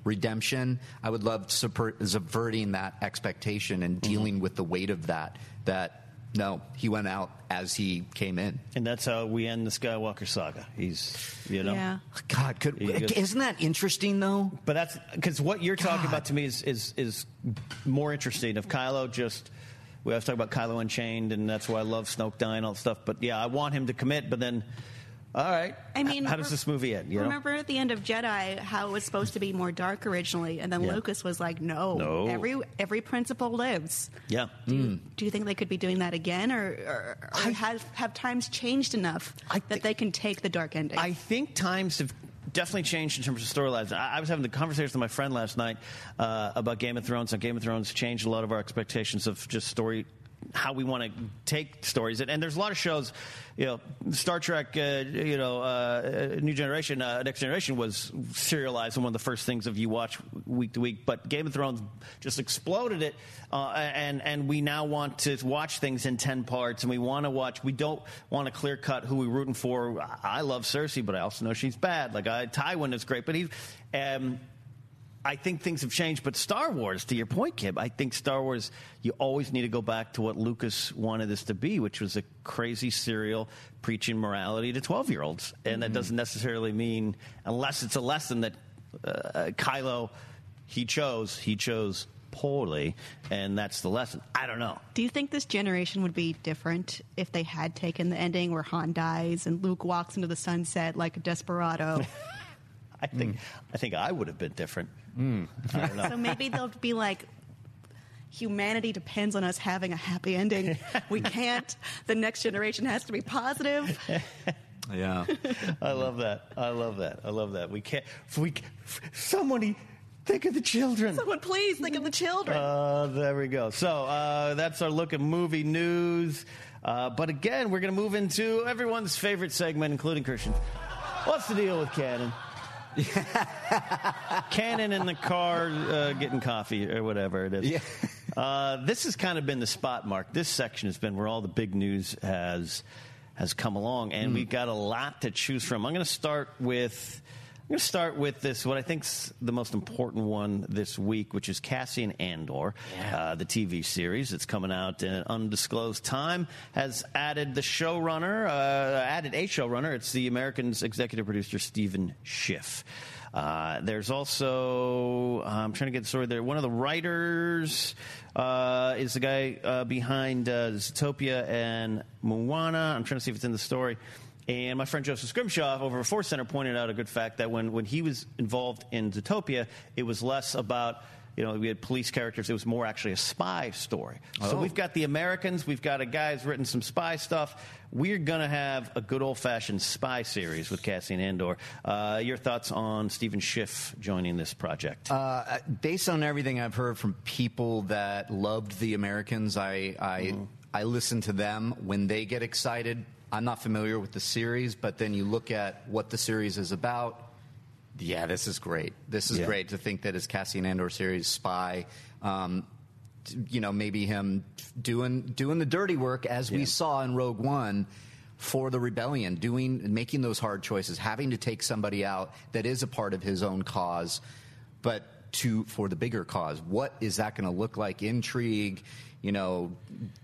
Redemption. I would love subver- subverting that expectation and mm-hmm. dealing with the weight of that. That no, he went out as he came in. And that's how we end the Skywalker saga. He's, you know. Yeah. God, could, goes- isn't that interesting though? But that's because what you're talking about to me is, is is more interesting. If Kylo just, we always talk about Kylo Unchained, and that's why I love Snoke dying and all stuff. But yeah, I want him to commit. But then, all right, I mean, how does this movie end? You know? Remember at the end of Jedi how it was supposed to be more dark originally, and then Yeah. Lucas was like, "No, No. every every principle lives." Yeah. Mm. Do you think they could be doing that again, or, or, or have have times changed enough that they can take the dark ending? I think times have definitely changed in terms of storylines. I, I was having the conversation with my friend last night uh, about Game of Thrones, and Game of Thrones changed a lot of our expectations of just story. How we want to take stories, and, and there's a lot of shows, you know, Star Trek, uh, you know, uh, New Generation, uh, Next Generation was serialized and one of the first things of you watch week to week. But Game of Thrones just exploded it, uh, and and we now want to watch things in ten parts, and we want to watch. We don't want to clear cut who we're rooting for. I love Cersei, but I also know she's bad. Like I, Tywin is great, but he. Um, I think things have changed, but Star Wars, to your point, Kim, I think Star Wars, you always need to go back to what Lucas wanted this to be, which was a crazy serial preaching morality to 12 year olds. And that doesn't necessarily mean, unless it's a lesson that uh, Kylo, he chose, he chose poorly, and that's the lesson. I don't know. Do you think this generation would be different if they had taken the ending where Han dies and Luke walks into the sunset like a desperado? I think, I think I would have been different. I don't know. so maybe they'll be like, humanity depends on us having a happy ending. We can't. The next generation has to be positive. Yeah. I love that. I love that. I love that. We can't. If we, somebody think of the children. Someone please think of the children. Uh, there we go. So uh, that's our look at movie news. Uh, but again, we're going to move into everyone's favorite segment, including Christian. What's the deal with Cannon? Cannon in the car uh, getting coffee or whatever it is. Yeah. Uh, this has kind of been the spot mark. This section has been where all the big news has has come along, and we've got a lot to choose from. I'm going to start with. I'm going to start with this, what I think's the most important one this week, which is Cassian Andor, uh, the TV series that's coming out in an undisclosed time, has added the showrunner, uh, added a showrunner. It's the Americans executive producer Stephen Schiff. Uh, there's also, I'm trying to get the story there. One of the writers uh, is the guy uh, behind uh, Zootopia and Moana. I'm trying to see if it's in the story. And my friend Joseph Scrimshaw over at Force Center pointed out a good fact that when, when he was involved in Zootopia, it was less about, you know, we had police characters. It was more actually a spy story. So Oh. we've got the Americans. We've got a guy who's written some spy stuff. We're going to have a good old fashioned spy series with Cassian Andor. Uh, your thoughts on Stephen Schiff joining this project? Uh, based on everything I've heard from people that loved the Americans, I I, I listen to them when they get excited. I'm not familiar with the series, but then you look at what the series is about. Yeah, this is great. This is Yeah. great to think that his Cassian Andor series spy. Um, you know, maybe him doing doing the dirty work as we saw in Rogue One for the rebellion, doing making those hard choices, having to take somebody out that is a part of his own cause, but to for the bigger cause. What is that going to look like? Intrigue, you know,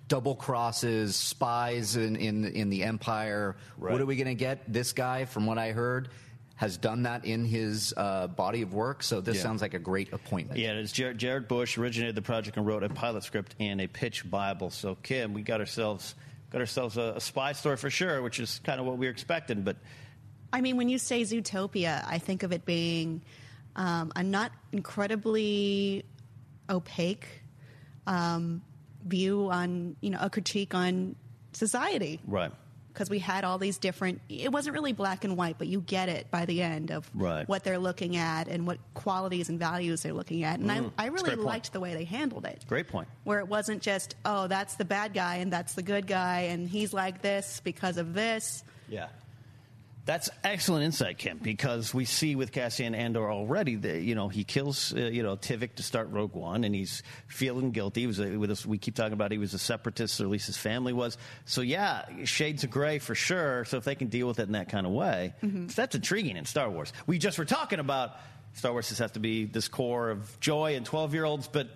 double crosses, spies in in, in the Empire. Right. What are we going to get? This guy, from what I heard. Has done that in his uh, body of work, so this Yeah. sounds like a great appointment. Yeah, it's Jared, Jared Bush originated the project and wrote a pilot script and a pitch bible. So Kim, we got ourselves got ourselves a, a spy story for sure, which is kind of what we were expecting. But I mean, when you say Zootopia, I think of it being um, a not incredibly opaque um, view on, you know, a critique on society. right, Because we had all these different, it wasn't really black and white, but you get it by the end of Right. what they're looking at and what qualities and values they're looking at. And Mm, I, I really point. liked the way they handled it great point. where it wasn't just oh that's the bad guy and that's the good guy and he's like this because of this Yeah. That's excellent insight, Kim, because we see with Cassian Andor already that you know he kills uh, you know Tivik to start Rogue One, and he's feeling guilty. He was a, with us. We keep talking about he was a separatist, or at least his family was. So yeah, shades of gray for sure. So if they can deal with it in that kind of way, Mm-hmm. that's intriguing in Star Wars. We just were talking about Star Wars just has to be this core of joy and twelve year olds, but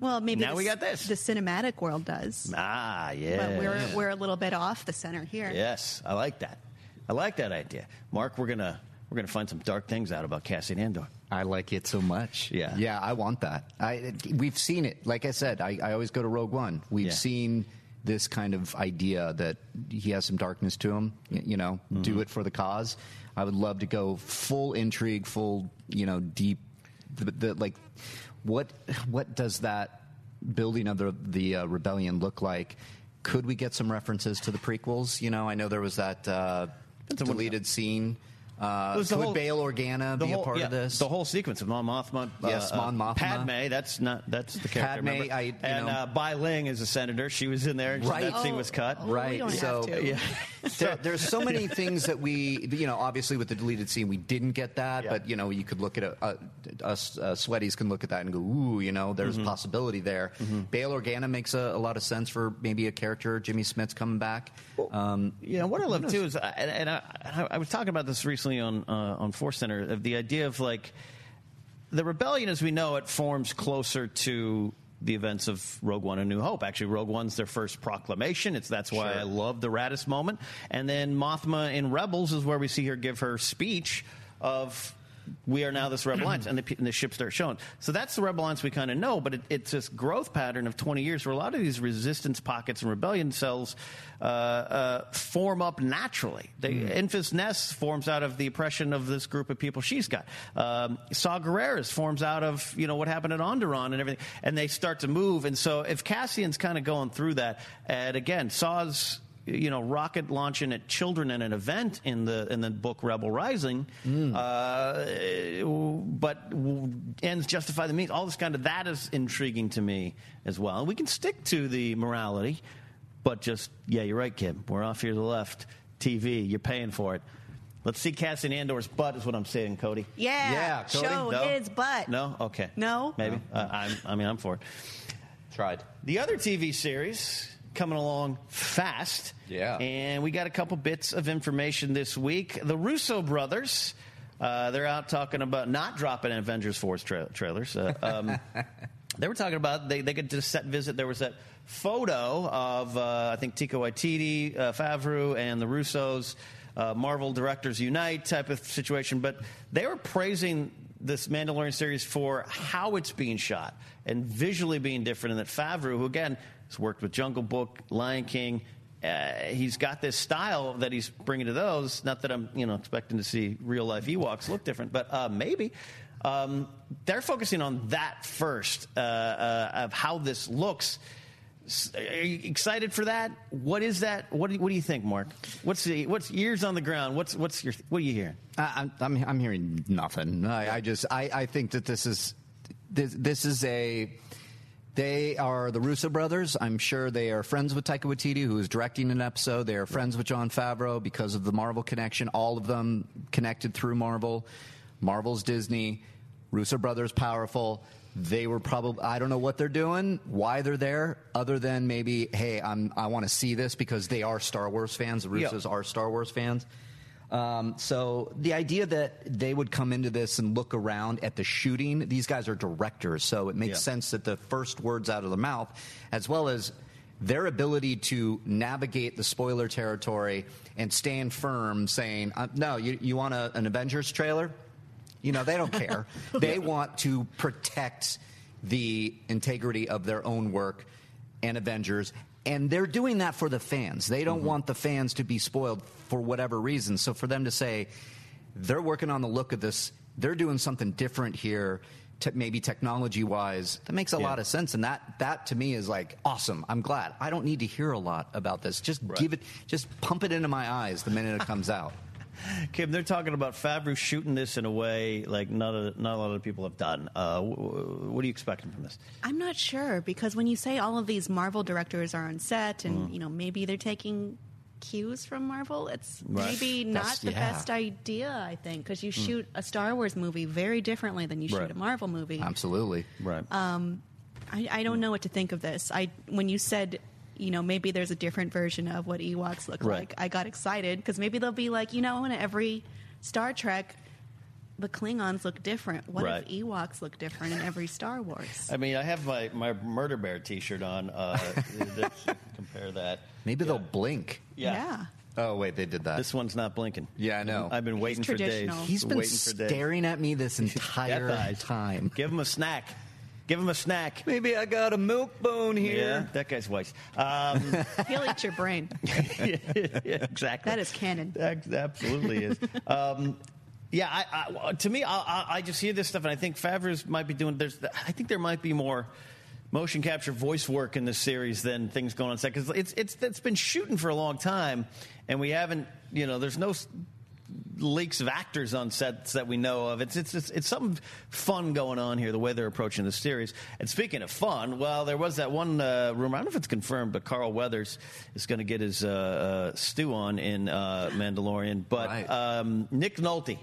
Well, maybe Now the, we got this. The cinematic world does, ah yeah, but we're we're a little bit off the center here. Yes, I like that. I like that idea, Mark. We're gonna we're gonna find some dark things out about Cassian Andor. I like it so much. Yeah. yeah, I want that. I we've seen it. Like I said, I, I always go to Rogue One. We've Yeah. seen this kind of idea that he has some darkness to him. You know, Mm-hmm. do it for the cause. I would love to go full intrigue, full you know deep. The, the, like, what what does that building of the the uh, rebellion look like? Could we get some references to the prequels? You know, I know there was that uh, deleted scene. Uh, It could whole- Bail Organa The be whole- a part yeah, of this? The whole sequence of Mon Mothma. Yes, Mon Mothma. Padme. That's not. That's the character. Padme, remember? I- you and know- uh, Bai Ling is a senator. She was in there. And Right. That scene Oh, was cut. oh, we right. don't have so to. Yeah. there, there's so many things that we, you know, obviously with the deleted scene, we didn't get that. Yeah. But you know, you could look at a, uh, us uh, sweaties can look at that and go, ooh, you know, there's Mm-hmm. possibility there. Bail Organa makes a, a lot of sense for maybe a character. Jimmy Smits's coming back. Um, Yeah, what I love too is, uh, and, and I, I- I was talking about this recently on uh, on Force Center of the idea of like the rebellion as we know it forms closer to the events of Rogue One and New Hope. Actually, Rogue One's their first proclamation. It's that's why I love the Raddus moment. And then Mothma in Rebels is where we see her give her speech of we are now this rebel alliance, and the, and the ship starts showing. So that's the rebel alliance we kind of know, but it, it's this growth pattern of 20 years where a lot of these resistance pockets and rebellion cells uh, uh, form up naturally. They, Enfys Nest forms out of the oppression of this group of people she's got. Um, Saw Gerrera's forms out of you know what happened at Onderon and everything, and they start to move. And so if Cassian's kind of going through that, and again, Saw's you know, rocket launching at children at an event in the in the book Rebel Rising, uh, but ends justify the means. All this kind of that is intriguing to me as well. We can stick to the morality, but just yeah, you're right, Kim. We're off here to the left. TV, you're paying for it. Let's see Cassian Andor's butt is what I'm saying, Cody. Yeah, Yeah, Cody? show No? his butt. No, okay, No? maybe. Uh, I'm, I mean, I'm for it. tried. The other TV series coming along fast. Yeah. And we got a couple bits of information this week. The Russo brothers, uh, they're out talking about not dropping Avengers Force tra- trailers. Uh, um, they were talking about they, they could just set visit. There was that photo of uh, I think Taika Waititi, uh, Favreau, and the Russos. Uh, Marvel Directors Unite type of situation, but they were praising this Mandalorian series for how it's being shot and visually being different. And that Favreau, who again has worked with Jungle Book, Lion King, uh, he's got this style that he's bringing to those. Not that I'm, you know, expecting to see real life Ewoks look different, but uh, maybe. Um, they're focusing on that first uh, uh, of how this looks. Are you excited for that? What is that? What do you, what do you think, Mark? What's the what's ears on the ground? What's what's your what are you hearing? I, I'm, I'm I'm hearing nothing. I, I just I, I think that this is this, this is a they are the Russo brothers. I'm sure they are friends with Taika Waititi, who is directing an episode. They are friends with Jon Favreau because of the Marvel connection. All of them connected through Marvel. Marvel's Disney. Russo brothers powerful. They were probably I don't know what they're doing, why they're there, other than maybe hey I'm I want to see this because they are Star Wars fans. The Yeah. Russos are Star Wars fans. Um, so the idea that they would come into this and look around at the shooting, these guys are directors, so it makes Yeah. sense that the first words out of the mouth, as well as their ability to navigate the spoiler territory and stand firm, saying, uh, "No, you, you want a, an Avengers trailer? You know, they don't care. they want to protect the integrity of their own work and Avengers. And they're doing that for the fans. They don't mm-hmm. want the fans to be spoiled for whatever reason. So for them to say they're working on the look of this, they're doing something different here, te- maybe technology wise, that makes a Yeah. lot of sense. And that, that to me is like awesome. I'm glad. I don't need to hear a lot about this. Just give it, just pump it into my eyes the minute it comes out. Kim, they're talking about Favreau shooting this in a way like not a, not a lot of people have done. Uh, wh- wh- what are you expecting from this? I'm not sure because when you say all of these Marvel directors are on set Mm. and you know maybe they're taking cues from Marvel, it's Right. maybe not That's- the yeah. best idea. I think because you shoot a Star Wars movie very differently than you shoot Right. a Marvel movie. Absolutely. Right. I, I don't know what to think of this. I when you said. You know, maybe there's a different version of what Ewoks look Right. like. I got excited because maybe they'll be like, you know, in every Star Trek, the Klingons look different. What Right. if Ewoks look different in every Star Wars? I mean, I have my, my Murder Bear T-shirt on. Uh, compare that. Maybe they'll blink. Yeah. Oh wait, they did that. This one's not blinking. Yeah, I know. I've been waiting for days. traditional. He's been waiting for days. staring at me this entire time. Give him a snack. Give him a snack. Maybe I got a milk bone Yeah, here. that guy's wise. Um, He'll eat your brain. yeah, exactly. That is canon. That absolutely is. Um, yeah, I, I, to me, I, I, I just hear this stuff, and I think Favreau's might be doing. There's, I think there might be more motion capture voice work in this series than things going on set because it's it's it's been shooting for a long time, and we haven't. You know, there's no s- leaks of actors on sets that we know of. It's it's it's, it's something fun going on here. The way they're approaching the series. And speaking of fun, well, there was that one uh, rumor. I don't know if it's confirmed, but Carl Weathers is going to get his uh, uh, stew on in uh, Mandalorian. But Right. um, Nick Nolte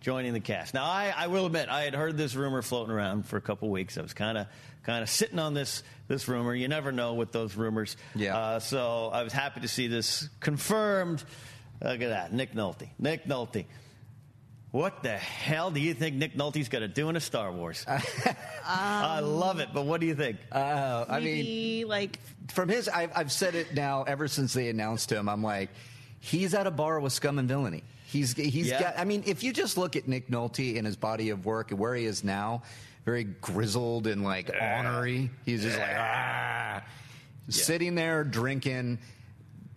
joining the cast. Now, I, I will admit, I had heard this rumor floating around for a couple weeks. I was kind of kind of sitting on this this rumor. You never know with those rumors. Yeah. Uh, so I was happy to see this confirmed. Look at that, Nick Nolte. Nick Nolte. What the hell do you think Nick Nolte's going to do in a Star Wars? I love it, but what do you think? Uh, I mean, Maybe like from his, I've, I've said it now ever since they announced him. I'm like, he's at a bar with scum and villainy. He's he's Yeah. got. I mean, if you just look at Nick Nolte and his body of work and where he is now, very grizzled and like ornery. He's just like ah, sitting there drinking.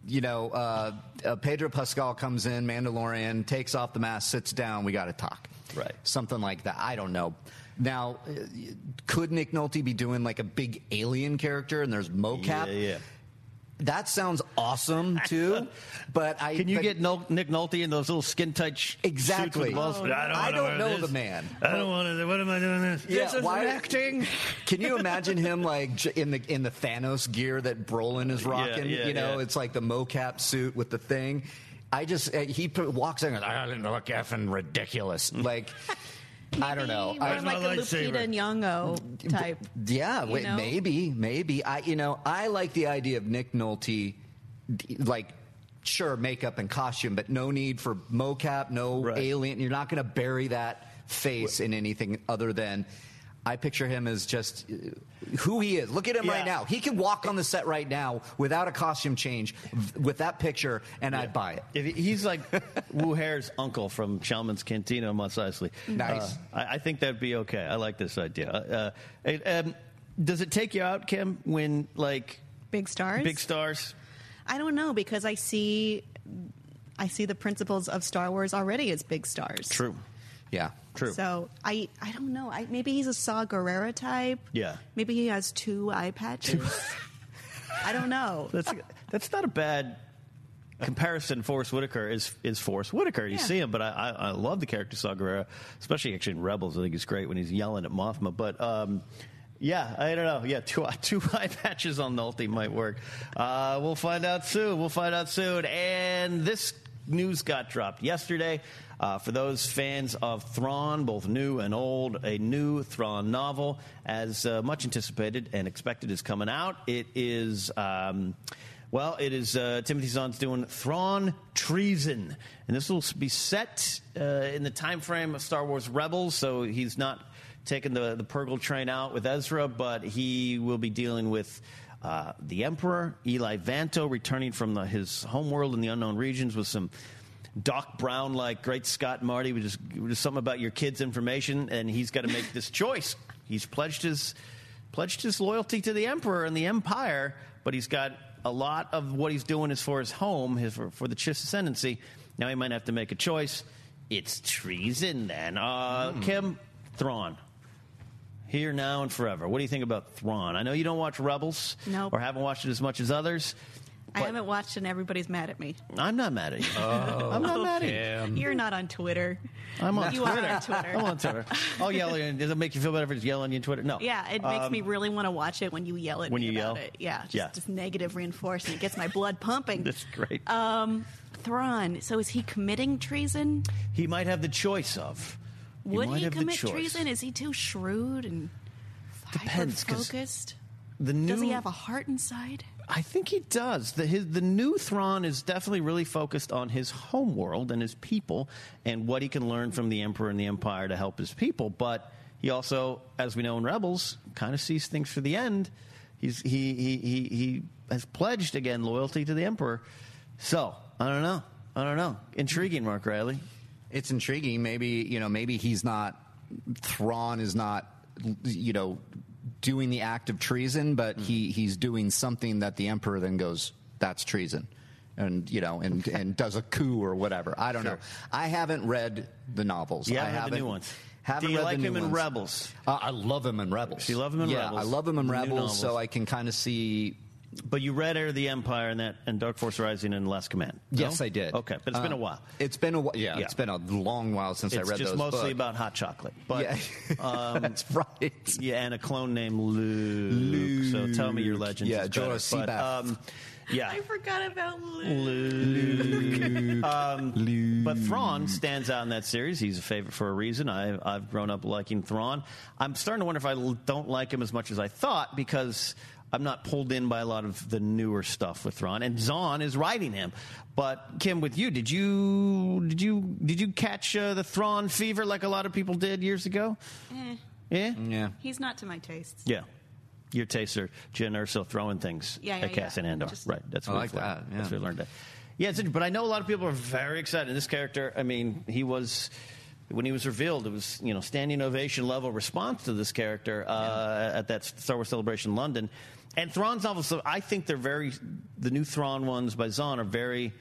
You know, uh, uh, Pedro Pascal comes in, Mandalorian, takes off the mask, sits down. We got to talk. Right. Something like that. I don't know. Now, uh, could Nick Nolte be doing like a big alien character and there's mocap? Yeah, yeah. That sounds awesome too, but I Can you but- get Nol- Nick Nolte in those little skin tight Exactly. suits with balls? Oh, I wanna don't know this. the man. I don't want to. What am I doing this? Yeah, this is why- acting. Can you imagine him like in the in the Thanos gear that Brolin is rocking? yeah, you know, yeah. it's like the mocap suit with the thing. I just uh, he p- walks in and I didn't look effing ridiculous. Like I don't know. More I, like a Lupita Nyong'o type. Yeah, wait, know? maybe, maybe. I, you know, I like the idea of Nick Nolte, like, sure, makeup and costume, but no need for mocap, no alien. You're not going to bury that face in anything other than. I picture him as just uh, who he is. Look at him Yeah. right now. He could walk on the set right now without a costume change with that picture, and I'd buy it. If he's like Wuher's uncle from Chalmun's Cantina on Mos Eisley. Nice. Uh, I, I think that'd be okay. I like this idea. Uh, it, um, does it take you out, Kim, when like Big stars. big stars? I don't know because I see, I see the principles of Star Wars already as big stars. True. Yeah. True. So I, I don't know. I, maybe he's a Saw Gerrera type. Yeah. Maybe he has two eye patches. I don't know. That's that's not a bad comparison. Forest Whitaker is is Forest Whitaker. You Yeah. see him, but I, I, I love the character Saw Gerrera, especially actually in Rebels. I think he's great when he's yelling at Mothma. But um, yeah, I don't know. Yeah, two two eye patches on Nolte might work. Uh, we'll find out soon. We'll find out soon. And this news got dropped yesterday. Uh, for those fans of Thrawn, both new and old, a new Thrawn novel, as uh, much anticipated and expected, is coming out. It is. Um, well, it is uh, Timothy Zahn's doing Thrawn Treason, and this will be set uh, in the time frame of Star Wars Rebels. So he's not taking the the Purrgil train out with Ezra, but he will be dealing with. Uh, the Emperor, Eli Vanto, returning from the, his homeworld in the unknown regions with some Doc Brown like Great Scott Marty, which is, which is something about your kid's information, and he's got to make this choice. He's pledged his pledged his loyalty to the Emperor and the Empire, but he's got a lot of what he's doing is for his home, his for, for the Chiss ascendancy. Now he might have to make a choice. It's treason, then. Uh, Kim Thrawn. Here, now, and forever. What do you think about Thrawn? I know you don't watch Rebels Nope. or haven't watched it as much as others, I haven't watched and everybody's mad at me. I'm not mad at you. Oh, I'm not mad at you. You're not on Twitter. I'm on you Twitter. are on Twitter. I'm on Twitter. Oh, yelling. Does it make you feel better if it's yelling at you on Twitter? No. Yeah, it makes Um, me really want to watch it when you yell at when me you about yell? it. Yeah, just, Yeah. just negative reinforcement. It gets my blood pumping. That's great. Um, Thrawn. So is he committing treason? he might have the choice of. Would might he commit treason? Is he too shrewd and Depends, focused? The new, Does he have a heart inside? I think he does. The, his, the new Thrawn is definitely really focused on his home world and his people and what he can learn from the Emperor and the Empire to help his people. But he also, as we know in Rebels, kind of sees things for the end. He's, he, he, he, he has pledged, again, loyalty to the Emperor. So, I don't know. I don't know. Intriguing, Mark Reilly. It's intriguing. Maybe you know. Maybe he's not. Thrawn is not. You know, doing the act of treason, but he he's doing something that the emperor then goes, "That's treason," and you know, and and does a coup or whatever. I don't know. I haven't read the novels. Yeah, I haven't the new ones? Haven't Do you read like him in. Rebels? Uh, I love him in Rebels. You love him in yeah, Rebels? I love him in The Rebels, so. I can kind of see. But you read Heir of the Empire and that and Dark Force Rising and Last Command. no? Yes, I did. Okay, but it's been a Uh, while. It's been a while. Yeah, Yeah. it's been a long while since it's I read it. It's just those mostly books. about hot chocolate. But Yeah. um, That's right. yeah, and a clone named Luke. Luke. So tell me your legends. Yeah, is. Joruus C'baoth. um, yeah, I forgot about Luke. Luke. Um, But Thrawn stands out in that series. He's a favorite for a reason. I, I've grown up liking Thrawn. I'm starting to wonder if I don't like him as much as I thought because I'm not pulled in by a lot of the newer stuff with Thrawn. And Zahn is writing him. But Kim, with you, did you did you did you catch uh, the Thrawn fever like a lot of people did years ago? Eh, Yeah, yeah. he's not to my taste. yeah. Your tastes are Jyn Erso throwing things Yeah, yeah, at Cassian yeah. Andor. Just- right. That's I like we learned. that, yeah. That's what we learned that. Yeah, it's interesting, but I know a lot of people are very excited. This character, I mean, he was when he was revealed, it was you know standing ovation level response to this character uh, at that Star Wars Celebration in London. And Thrawn's novels, so I think they're very the new Thrawn ones by Zahn are very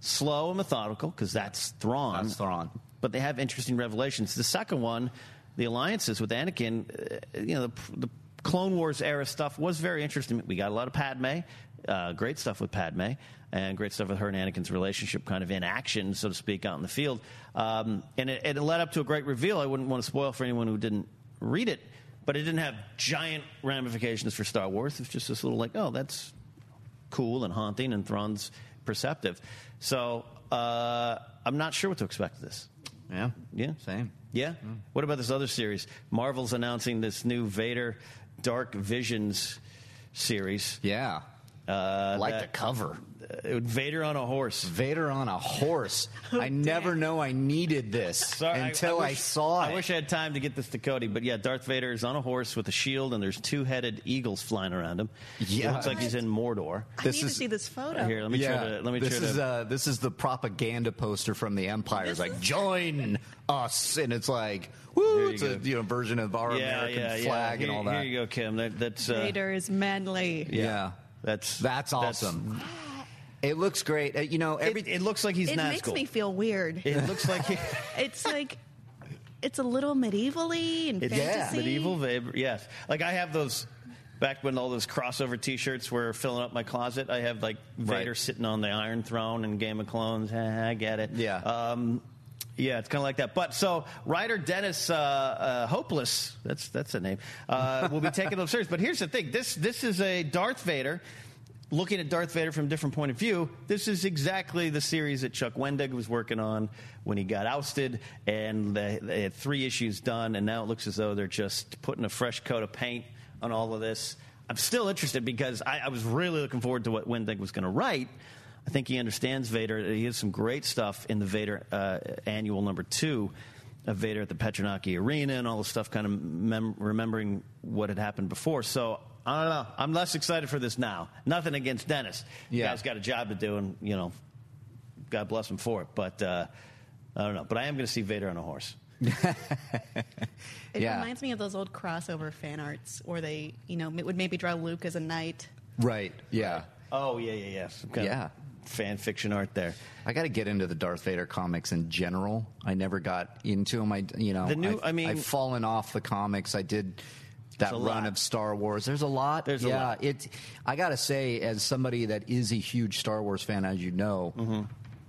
slow and methodical because that's Thrawn. That's Thrawn. But they have interesting revelations. The second one, the alliances with Anakin, uh, you know, the, the Clone Wars era stuff was very interesting. We got a lot of Padme, uh, great stuff with Padme, and great stuff with her and Anakin's relationship, kind of in action, so to speak, out in the field. Um, and it, it led up to a great reveal. I wouldn't want to spoil for anyone who didn't read it, but it didn't have giant ramifications for Star Wars. It's just this little like, oh, that's cool and haunting, and Thrawn's perceptive. So uh, I'm not sure what to expect of this. Yeah. Yeah. Same. Yeah. Hmm. What about this other series? Marvel's announcing this new Vader Dark Visions series. Yeah. Uh, I like the cover. uh, Vader on a horse. Vader on a horse. I never know I needed this Sorry, until I, wish- saw it. I wish I had time to get this to Cody, but yeah, Darth Vader is on a horse with a shield, and there's two-headed eagles flying around him. Yeah. it looks like he's in Mordor. I This need to see this photo. Here, let me yeah, try to. Let me this try is to. uh, this is the propaganda poster from the Empire. It's like join us, and it's like woo, There you it's a you know version of our yeah, American yeah, flag yeah. and all that. Here you go, Kim. That, that's uh, Vader is manly. Yeah. That's That's awesome. It looks great. Uh, you know, every It, it looks like he's It Nazgul. makes me feel weird. It looks like he, it's like it's a little medievally and it's fantasy. medieval Vader. Yes, like I have those. Back when all those crossover T-shirts were filling up my closet, I have like Vader Right. sitting on the Iron Throne and Game of Clones. I get it. Yeah. Um, yeah, it's kind of like that. But so writer Dennis uh, uh, Hopeless, that's that's a name, uh, will be taking those serious. But here's the thing: this this is a Darth Vader. Looking at Darth Vader from a different point of view, this is exactly the series that Chuck Wendig was working on when he got ousted, and they, they had three issues done, and now it looks as though they're just putting a fresh coat of paint on all of this. I'm still interested because I, I was really looking forward to what Wendig was going to write. I think he understands Vader. He has some great stuff in the Vader uh, annual number two of Vader at the Petranaki Arena and all the stuff, kind of mem- remembering what had happened before. So I don't know. I'm less excited for this now. Nothing against Dennis. Yeah. The guy's got a job to do, and you know, God bless him for it. But uh, I don't know. But I am going to see Vader on a horse. It Yeah. reminds me of those old crossover fan arts, where they, you know, would maybe draw Luke as a knight. right, yeah. Oh yeah, yeah, yeah. Some kind of Yeah. Fan fiction art there. I got to get into the Darth Vader comics in general. I never got into them. I, you know, The new- I've, I mean- I've fallen off the comics. I did that run lot. of Star Wars. There's a lot. There's a yeah, lot. it. I gotta say, as somebody that is a huge Star Wars fan, as you know, Mm-hmm.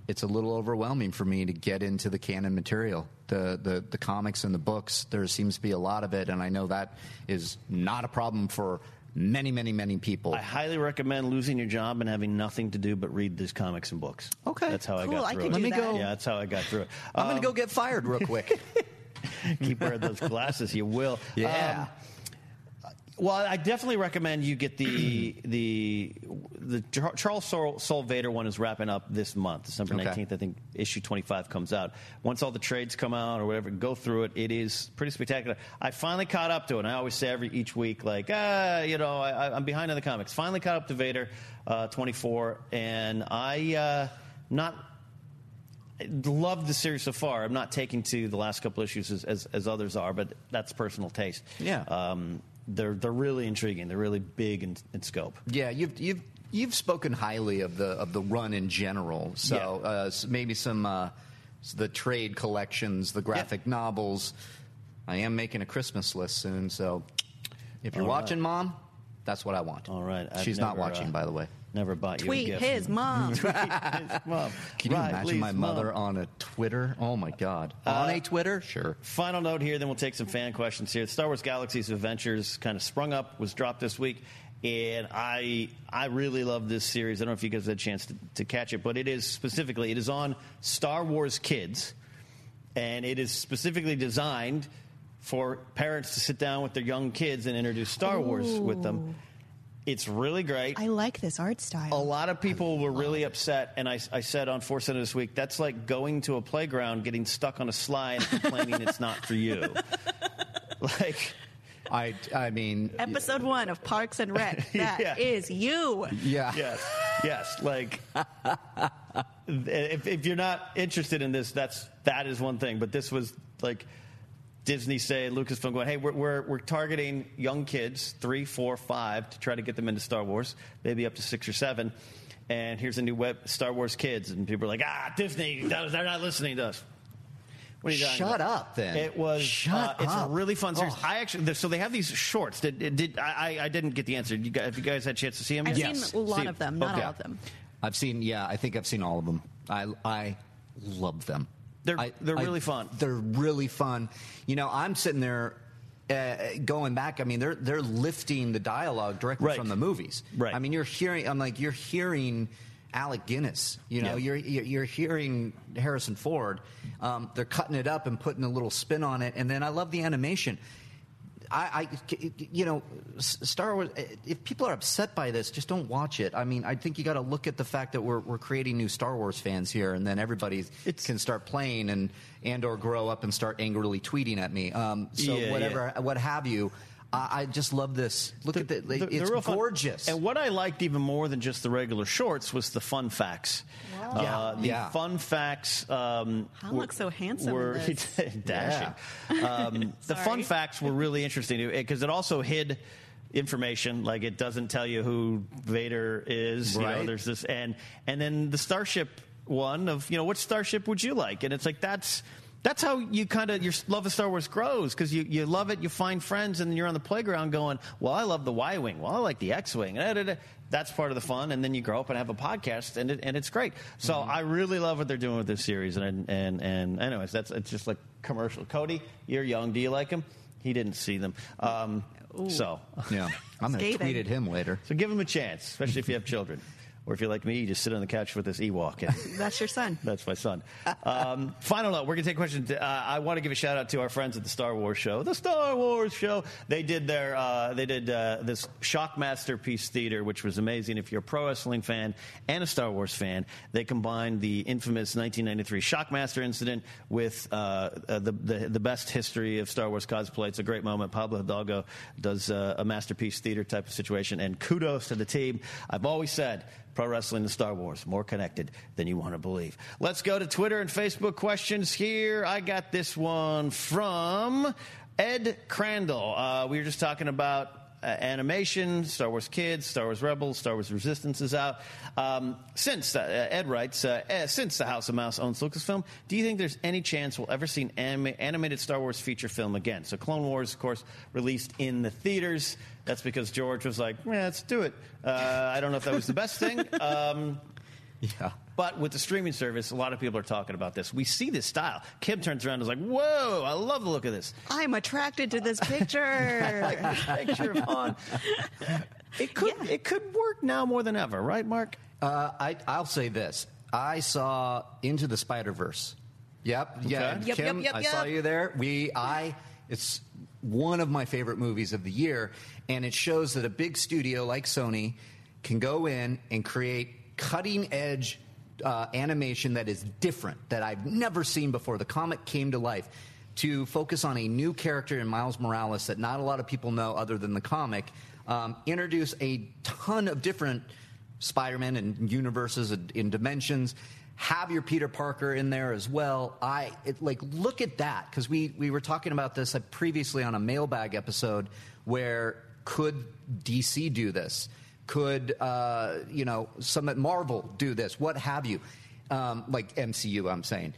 it's a little overwhelming for me to get into the canon material, the, the the comics and the books. There seems to be a lot of it, and I know that is not a problem for many, many, many people. I highly recommend losing your job and having nothing to do but read these comics and books. Okay. that's how I Cool, got I through could it. do Let me that. go. Yeah, that's how I got through it. I'm going Um, to go get fired real quick. keep wearing those glasses. You will. Yeah. Um, well, I definitely recommend you get the the the Charles Soule, Soule Vader one is wrapping up this month, December Okay. nineteenth. I think issue twenty five comes out. Once all the trades come out or whatever, go through it. It is pretty spectacular. I finally caught up to it. And I always say every each week, like, ah, you know, I, I'm behind on the comics. Finally caught up to Vader uh, twenty four, and I uh, not loved the series so far. I'm not taking to the last couple issues as, as, as others are, but that's personal taste. Yeah. Um, they're they're really intriguing. They're really big in, in scope. Yeah, you've you've you've spoken highly of the of the run in general. So Yeah. uh, s- maybe some uh, the trade collections, the graphic novels. I am making a Christmas list soon, so if you're All right. watching, Mom, that's what I want. All right. I've She's not watching, uh, by the way. Never bought you Tweet a gift. his mom. Tweet his mom. Can you Right, imagine please, my Mom. mother on a Twitter? Oh my God, uh, on a Twitter? Sure. Final note here, then we'll take some fan questions here. Star Wars Galaxies of Adventures kind of sprung up, was dropped this week, and I I really love this series. I don't know if you guys had a chance to, to catch it, but it is specifically it is on Star Wars Kids, and it is specifically designed for parents to sit down with their young kids and introduce Star Wars with them. It's really great. I like this art style. A lot of people were really upset, and I, I said on Force Center this week, that's like going to a playground, getting stuck on a slide, and complaining it's not for you. Like, I I mean, Episode one of Parks and Rec. That is Yeah. you. yeah. yes, yes, like, if, if you're not interested in this, that's that is one thing. But this was like Disney saying, Lucasfilm going, hey, we're, we're, we're targeting young kids, three, four, five, to try to get them into Star Wars, maybe up to six or seven. And here's a new web, Star Wars Kids. And people are like, ah, Disney, they're not listening to us. What are you talking Shut about? up, then. It was. Shut uh, It's a really fun series. Oh. I actually. So they have these shorts. Did, did I? I didn't get the answer. You guys, have you guys had a chance to see them? I've yet? seen a lot See- of them, not okay. all of them. I've seen. Yeah, I think I've seen all of them. I I love them. They're- I- they're I- really fun. They're really fun. You know, I'm sitting there. Uh, going back, I mean, they're they're lifting the dialogue directly Right. from the movies. Right. I mean, you're hearing. I'm like, you're hearing Alec Guinness. You know, Yeah. you're you're you're hearing Harrison Ford. Um, they're cutting it up and putting a little spin on it, and then I love the animation. I, I, you know, Star Wars. If people are upset by this, just don't watch it. I mean, I think you got to look at the fact that we're we're creating new Star Wars fans here, and then everybody can start playing and and or grow up and start angrily tweeting at me. Um, so Yeah, whatever, what have you. I, I just love this. Look at the, They're- they're it's real fun. gorgeous. And what I liked even more than just the regular shorts was the fun facts. Uh, Yeah, the yeah. fun facts. Um, Han looks so handsome in Were this. dashing. Um, the fun facts were really interesting because it also hid information like it doesn't tell you who Vader is. You know, Right. there's this and and then the starship one of you know what starship would you like? And it's like that's. That's how you kind of your love of Star Wars grows because you, you love it, you find friends, and you're on the playground going, "Well, I love the Y wing. Well, I like the X wing." That's part of the fun, and then you grow up and have a podcast, and it, and it's great. So Mm-hmm. I really love what they're doing with this series, and and and anyways, that's it's just like commercial. Cody, you're young. Do you like him? He didn't see them, um, so yeah, I'm going to tweet at him later. so give him a chance, especially if you have children, or if you're like me, you just sit on the couch with this Ewok. And, That's your son. that's my son. Um, final note: We're gonna take questions. Uh, I want to give a shout out to our friends at the Star Wars Show. The Star Wars Show. They did their. Uh, they did uh, this Shockmaster Piece Theater, which was amazing. If you're a pro wrestling fan and a Star Wars fan, they combined the infamous 1993 Shockmaster incident with uh, uh, the, the the best history of Star Wars cosplay. It's a great moment. Pablo Hidalgo does uh, a masterpiece theater type of situation, and kudos to the team. I've always said. Pro wrestling and Star Wars, more connected than you want to believe. Let's go to Twitter and Facebook questions here. I got this one from Ed Crandall. Uh, we were just talking about animation, Star Wars Kids, Star Wars Rebels, Star Wars Resistance is out. Um, since uh, Ed writes, uh, eh, since the House of Mouse owns Lucasfilm, do you think there's any chance we'll ever see an anima- animated Star Wars feature film again? So Clone Wars, of course, released in the theaters. That's because George was like, yeah, let's do it. Uh, I don't know if that was the best thing. Um, yeah. But with the streaming service, a lot of people are talking about this. We see this style. Kim turns around and is like, whoa, I love the look of this. I'm attracted to this picture. picture of Han. It could, it could work now more than ever, right, Mark? Uh, I, I'll say this. I saw Into the Spider Verse. Yep. Yeah. Okay. Yep, Kim, yep, yep, I saw you there. We. I. It's one of my favorite movies of the year, and it shows that a big studio like Sony can go in and create cutting edge uh, animation that is different that I've never seen before. The comic came to life to focus on a new character in Miles Morales that not a lot of people know other than the comic. Um, introduce a ton of different Spider-Man and universes and in dimensions. Have your Peter Parker in there as well. I it, like look at that because we we were talking about this uh, previously on a mailbag episode where could DC do this? Could uh, you know some at Marvel do this? What have you? Um, like MCU, I'm saying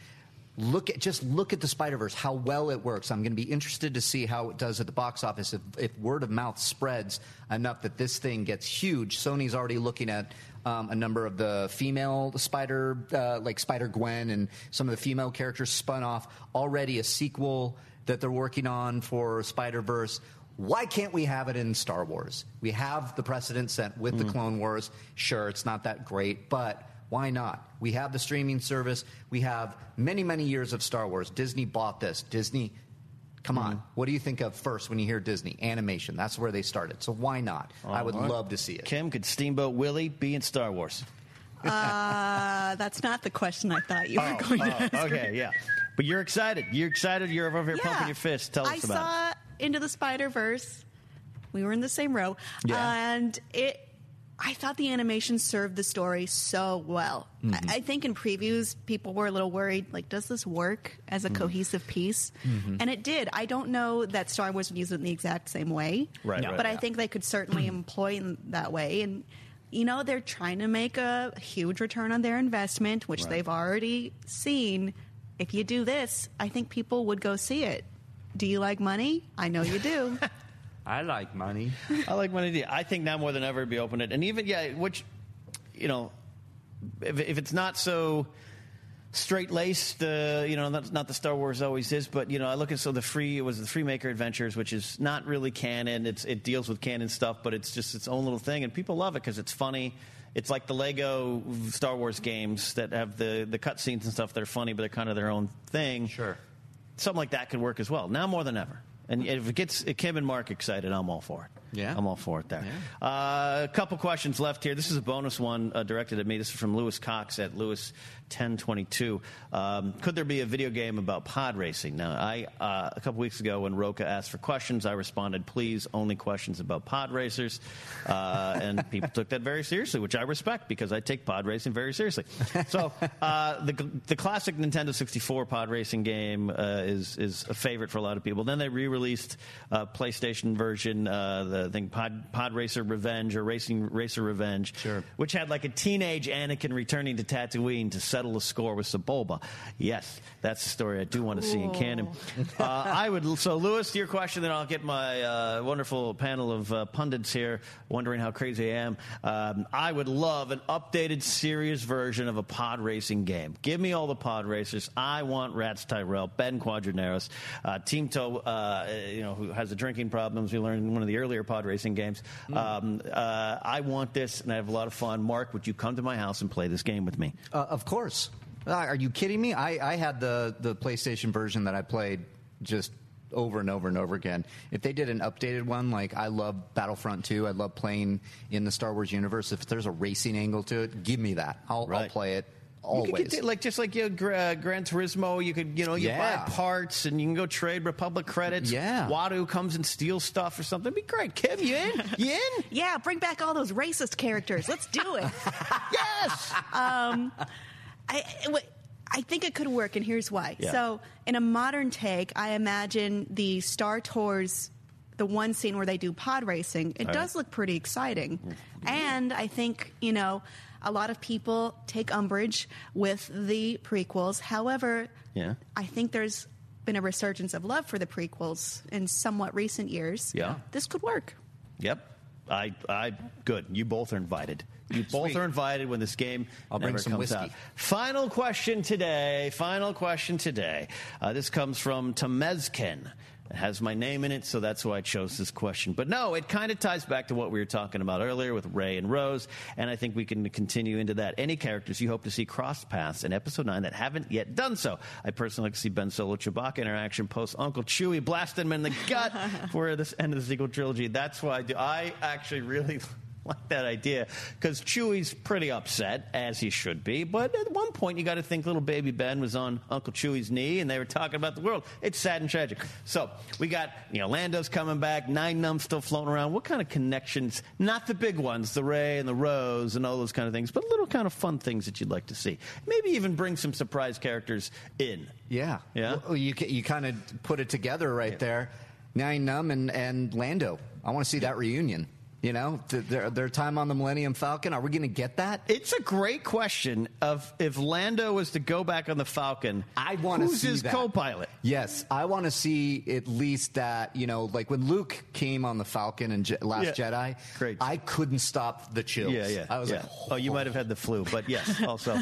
look at just look at the Spider Verse, how well it works. I'm going to be interested to see how it does at the box office if, if word of mouth spreads enough that this thing gets huge. Sony's already looking at um, a number of the female Spider, uh, like Spider Gwen, and some of the female characters spun off. Already a sequel that they're working on for Spider Verse. Why can't we have it in Star Wars? We have the precedent set with the Clone Wars. Sure, it's not that great, but why not? We have the streaming service. We have many, many years of Star Wars. Disney bought this. Disney, come on. What do you think of first when you hear Disney? Animation. That's where they started. So why not? I would All right. love to see it. Kim, could Steamboat Willie be in Star Wars? uh, that's not the question I thought you were Oh, going to oh, ask. okay, yeah. But you're excited. You're excited. You're over here Yeah. pumping your fist. Tell us I about saw Into the Spider Verse. We were in the same row, Yeah. and it. I thought the animation served the story so well. Mm-hmm. I, I think in previews, people were a little worried. Like, does this work as Mm-hmm. a cohesive piece? And it did. I don't know that Star Wars would use it in the exact same way, Right, No. right, but I yeah. think they could certainly employ in that way. And you know, they're trying to make a huge return on their investment, which Right. they've already seen. If you do this, I think people would go see it. Do you like money? I know you do. I like money. I like money. idea. I think now more than ever, be open it. And even, yeah, which, you know, if, if it's not so straight laced, uh, you know, not, not the Star Wars always is, but, you know, I look at so the free, it was the Freemaker Adventures, which is not really canon. It's, it deals with canon stuff, but it's just its own little thing. And people love it because it's funny. It's like the Lego Star Wars games that have the, the cutscenes and stuff that are funny, but they're kind of their own thing. Sure. Something like that could work as well. Now more than ever. And if it gets Kim and Mark excited, I'm all for it. Yeah. I'm all for it there. Uh, a couple questions left here. This is a bonus one uh, directed at me. This is from Lewis Cox at Lewis 1022. Um, could there be a video game about pod racing? Now, I uh, a couple weeks ago when Roca asked for questions, I responded, "Please, only questions about pod racers," uh, and people took that very seriously, which I respect because I take pod racing very seriously. So, uh, the the classic Nintendo 64 pod racing game uh, is is a favorite for a lot of people. Then they re-released a PlayStation version, uh, the thing Pod Pod Racer Revenge or Racing Racer Revenge, Sure. which had like a teenage Anakin returning to Tatooine to settle a score with Sebulba. Yes, that's the story I do want to see in canon. Uh, I would. So, Lewis, your question, then I'll get my uh, wonderful panel of uh, pundits here wondering how crazy I am. Um, I would love an updated, serious version of a pod racing game. Give me all the pod racers. I want Ratts Tyerell, Ben Quadinaros, uh, Teemto, uh, you know, who has the drinking problems we learned in one of the earlier pod racing games. Um, uh, I want this, and I have a lot of fun. Mark, would you come to my house and play this game with me? Uh, of course. Uh, are you kidding me? I, I had the, the PlayStation version that I played just over and over and over again. If they did an updated one, like I love Battlefront 2, I love playing in the Star Wars universe. If there's a racing angle to it, give me that. I'll, I'll play it You always. could get, like just like you know, uh, Gran Turismo, you could you know you Yeah. buy parts and you can go trade Republic credits. Yeah. Watto comes and steals stuff or something. It'd be great. Kim, you in? You in? yeah, bring back all those racist characters. Let's do it. yes. um, I, wait, I think it could work, and here's why. Yeah. So, in a modern take, I imagine the Star Tours the one scene where they do pod racing, it All does look pretty exciting. And I think, you know, a lot of people take umbrage with the prequels. However, Yeah. I think there's been a resurgence of love for the prequels in somewhat recent years. Yeah. This could work. Yep. I, I, good. You both are invited. You both are invited when this game I'll bring some comes whiskey. out. Final question today. Final question today. Uh, this comes from Temezken. It has my name in it, so that's why I chose this question. But no, it kind of ties back to what we were talking about earlier with Rey and Rose, and I think we can continue into that. Any characters you hope to see cross paths in Episode 9 that haven't yet done so? I personally like to see Ben Solo Chewbacca interaction post Uncle Chewie blasting him in the gut for this end of the sequel trilogy. That's why I do. I actually really like that idea because Chewie's pretty upset, as he should be. But at one point, you got to think little baby Ben was on Uncle Chewie's knee and they were talking about the world. It's sad and tragic. So we got, you know, Lando's coming back, Nien Nunb still floating around. What kind of connections? Not the big ones, the Rey and the Rose and all those kind of things, but little kind of fun things that you'd like to see. Maybe even bring some surprise characters in. Yeah. Yeah? Well, you you kind of put it together right there. Nien Nunb and, and Lando. I want to see that reunion. You know, their, their time on the Millennium Falcon. Are we going to get that? It's a great question of if Lando was to go back on the Falcon, I want to who's see his that. co-pilot? Yes, I want to see at least that. You know, like when Luke came on the Falcon in Je- Last Yeah. Jedi. Great. I couldn't stop the chills. Yeah, yeah. I was yeah. like, oh, you might have had the flu, but yes, also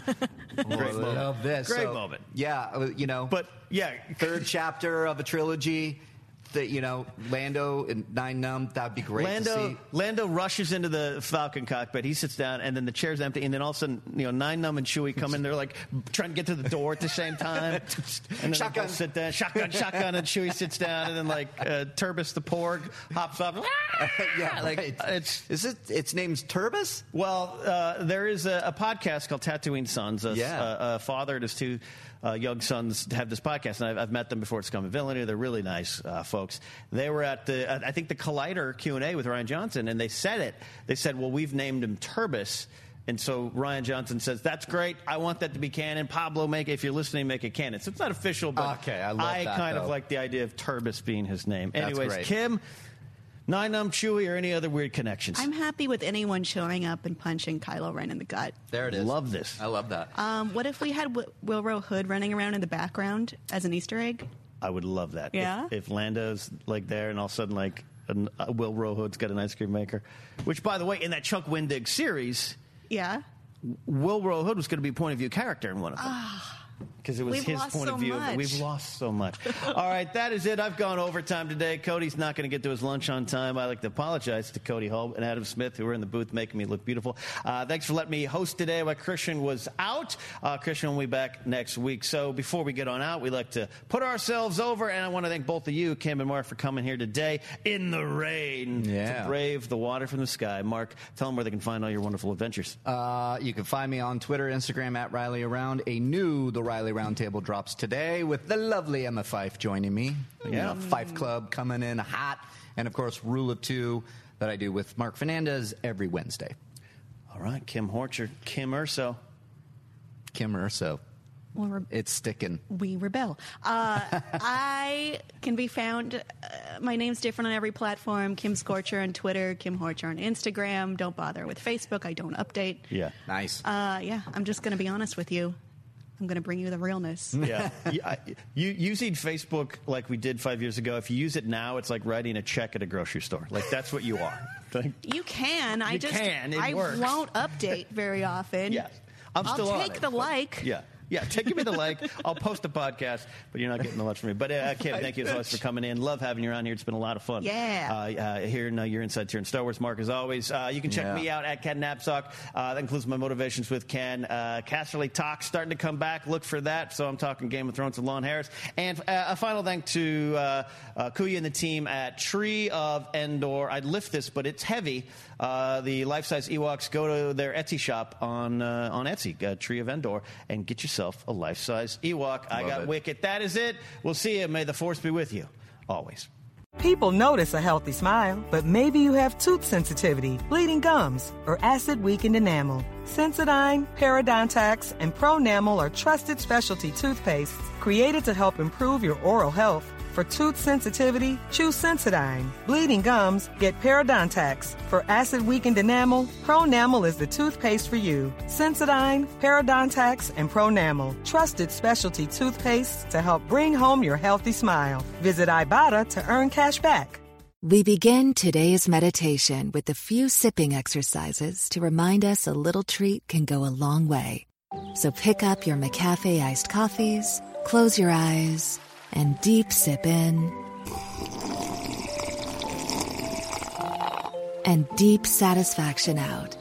great moment. love this. Great So, moment. Yeah, uh, you know. But yeah, third chapter of a trilogy. That you know, Lando and Nien Nunb. That'd be great to Lando see. Lando rushes into the Falcon cockpit. He sits down, and then the chair's empty. And then all of a sudden, you know, Nien Nunb and Chewie come in. They're like trying to get to the door at the same time. And then Shotgun. both sit down, shotgun, shotgun, and Chewie sits down, and then like uh, Turbis the Porg hops up. yeah, like right. it's Is it? Its name's Turbis. Well, uh, there is a, a podcast called Tatooine Sons. A, Yeah. a, a father and his two uh, young sons have this podcast, and I've, I've met them before at Scum and Villainy. They're really nice uh, folks. They were at the, I think, the Collider Q and A with Rian Johnson, and they said it. They said, "Well, we've named him Turbis." And so Rian Johnson says, "That's great. I want that to be canon. Pablo, make it, if you're listening, make it canon." So it's not official, but Okay, I love that, kind of like the idea of Turbis being his name. Anyways. Kim, Nien Nunb Chewie or any other weird connections? I'm happy with anyone showing up and punching Kylo Ren in the gut. There it is. Love this. I love that. Um, what if we had w- Willrow Hood running around in the background as an Easter egg? I would love that. If- Yeah? If, Lando's like there, and all of a sudden, like an, uh, Willrow Hood's got an ice cream maker, which, by the way, in that Chuck Wendig series, Yeah. Willrow Hood was going to be a point of view character in one of them. Because it was We've his point so of view. much. We've lost so much. All right, that is it. I've gone overtime today. Cody's not going to get to his lunch on time. I like to apologize to Cody Hull and Adam Smith, who were in the booth making me look beautiful. Uh, thanks for letting me host today while Christian was out. Uh, Christian will be back next week. So before we get on out, we'd like to put ourselves over, and I want to thank both of you, Kim and Mark, for coming here today in the rain Yeah. to brave the water from the sky. Mark, tell them where they can find all your wonderful adventures. Uh, you can find me on Twitter, Instagram at Reilly Around. A new The Reilly Roundtable drops today with the lovely Emma Fyffe joining me. Yeah. Fyffe Club coming in hot. And of course, Rule of Two that I do with Mark Fernandez every Wednesday. All right, Kim Horcher, Kim Urso. Kim Urso. Well, we're It's sticking. we rebel. Uh, I can be found. Uh, my name's different on every platform. Kim Scorcher on Twitter, Kim Horcher on Instagram. Don't bother with Facebook. I don't update. Yeah. Nice. Uh, yeah, I'm just going to be honest with you. I'm going to bring you the realness. Yeah. You- I- you, using Facebook like we did five years ago, if you use it now, it's like writing a check at a grocery store. Like, that's what you are. Like, You can. I You just can. It I works. won't update very often. yeah. I'm still I'll on take it, the but- like. Yeah. Yeah, take me the like. I'll post a podcast, but you're not getting the lunch from me. But uh, Kim, thank you so much for coming in. Love having you around here. It's been a lot of fun. Yeah. Uh, uh, here, now you're inside here in Star Wars. Mark, as always, uh, you can check Yeah. me out at Ken Napzok. Uh, that includes my motivations with Ken. Uh, Casterly Talk starting to come back. Look for that. So I'm talking Game of Thrones with Lon Harris. And uh, a final thank to uh, uh, Kuya and the team at Tree of Endor. I'd lift this, but it's heavy. Uh, the life-size Ewoks. Go to their Etsy shop on uh, on Etsy, uh, Tree of Endor, and get yourself a life-size Ewok. I Love got it. Wicket. That is it. We'll see you. May the Force be with you. Always. People notice a healthy smile, but maybe you have tooth sensitivity, bleeding gums, or acid weakened enamel. Sensodyne, Parodontax, and Pronamel are trusted specialty toothpastes created to help improve your oral health. For tooth sensitivity, choose Sensodyne. Bleeding gums, get Parodontax. For acid weakened enamel, Pronamel is the toothpaste for you. Sensodyne, Parodontax, and Pronamel. Trusted specialty toothpaste to help bring home your healthy smile. Visit Ibotta to earn cash back. We begin today's meditation with a few sipping exercises to remind us a little treat can go a long way. So pick up your McCafe iced coffees, close your eyes, and deep sip in. And deep satisfaction out.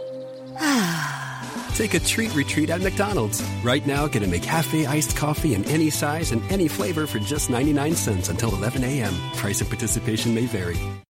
Take a treat retreat at McDonald's. Right now, get a McCafe iced coffee in any size and any flavor for just 99 cents until 11 a.m. Price and participation may vary.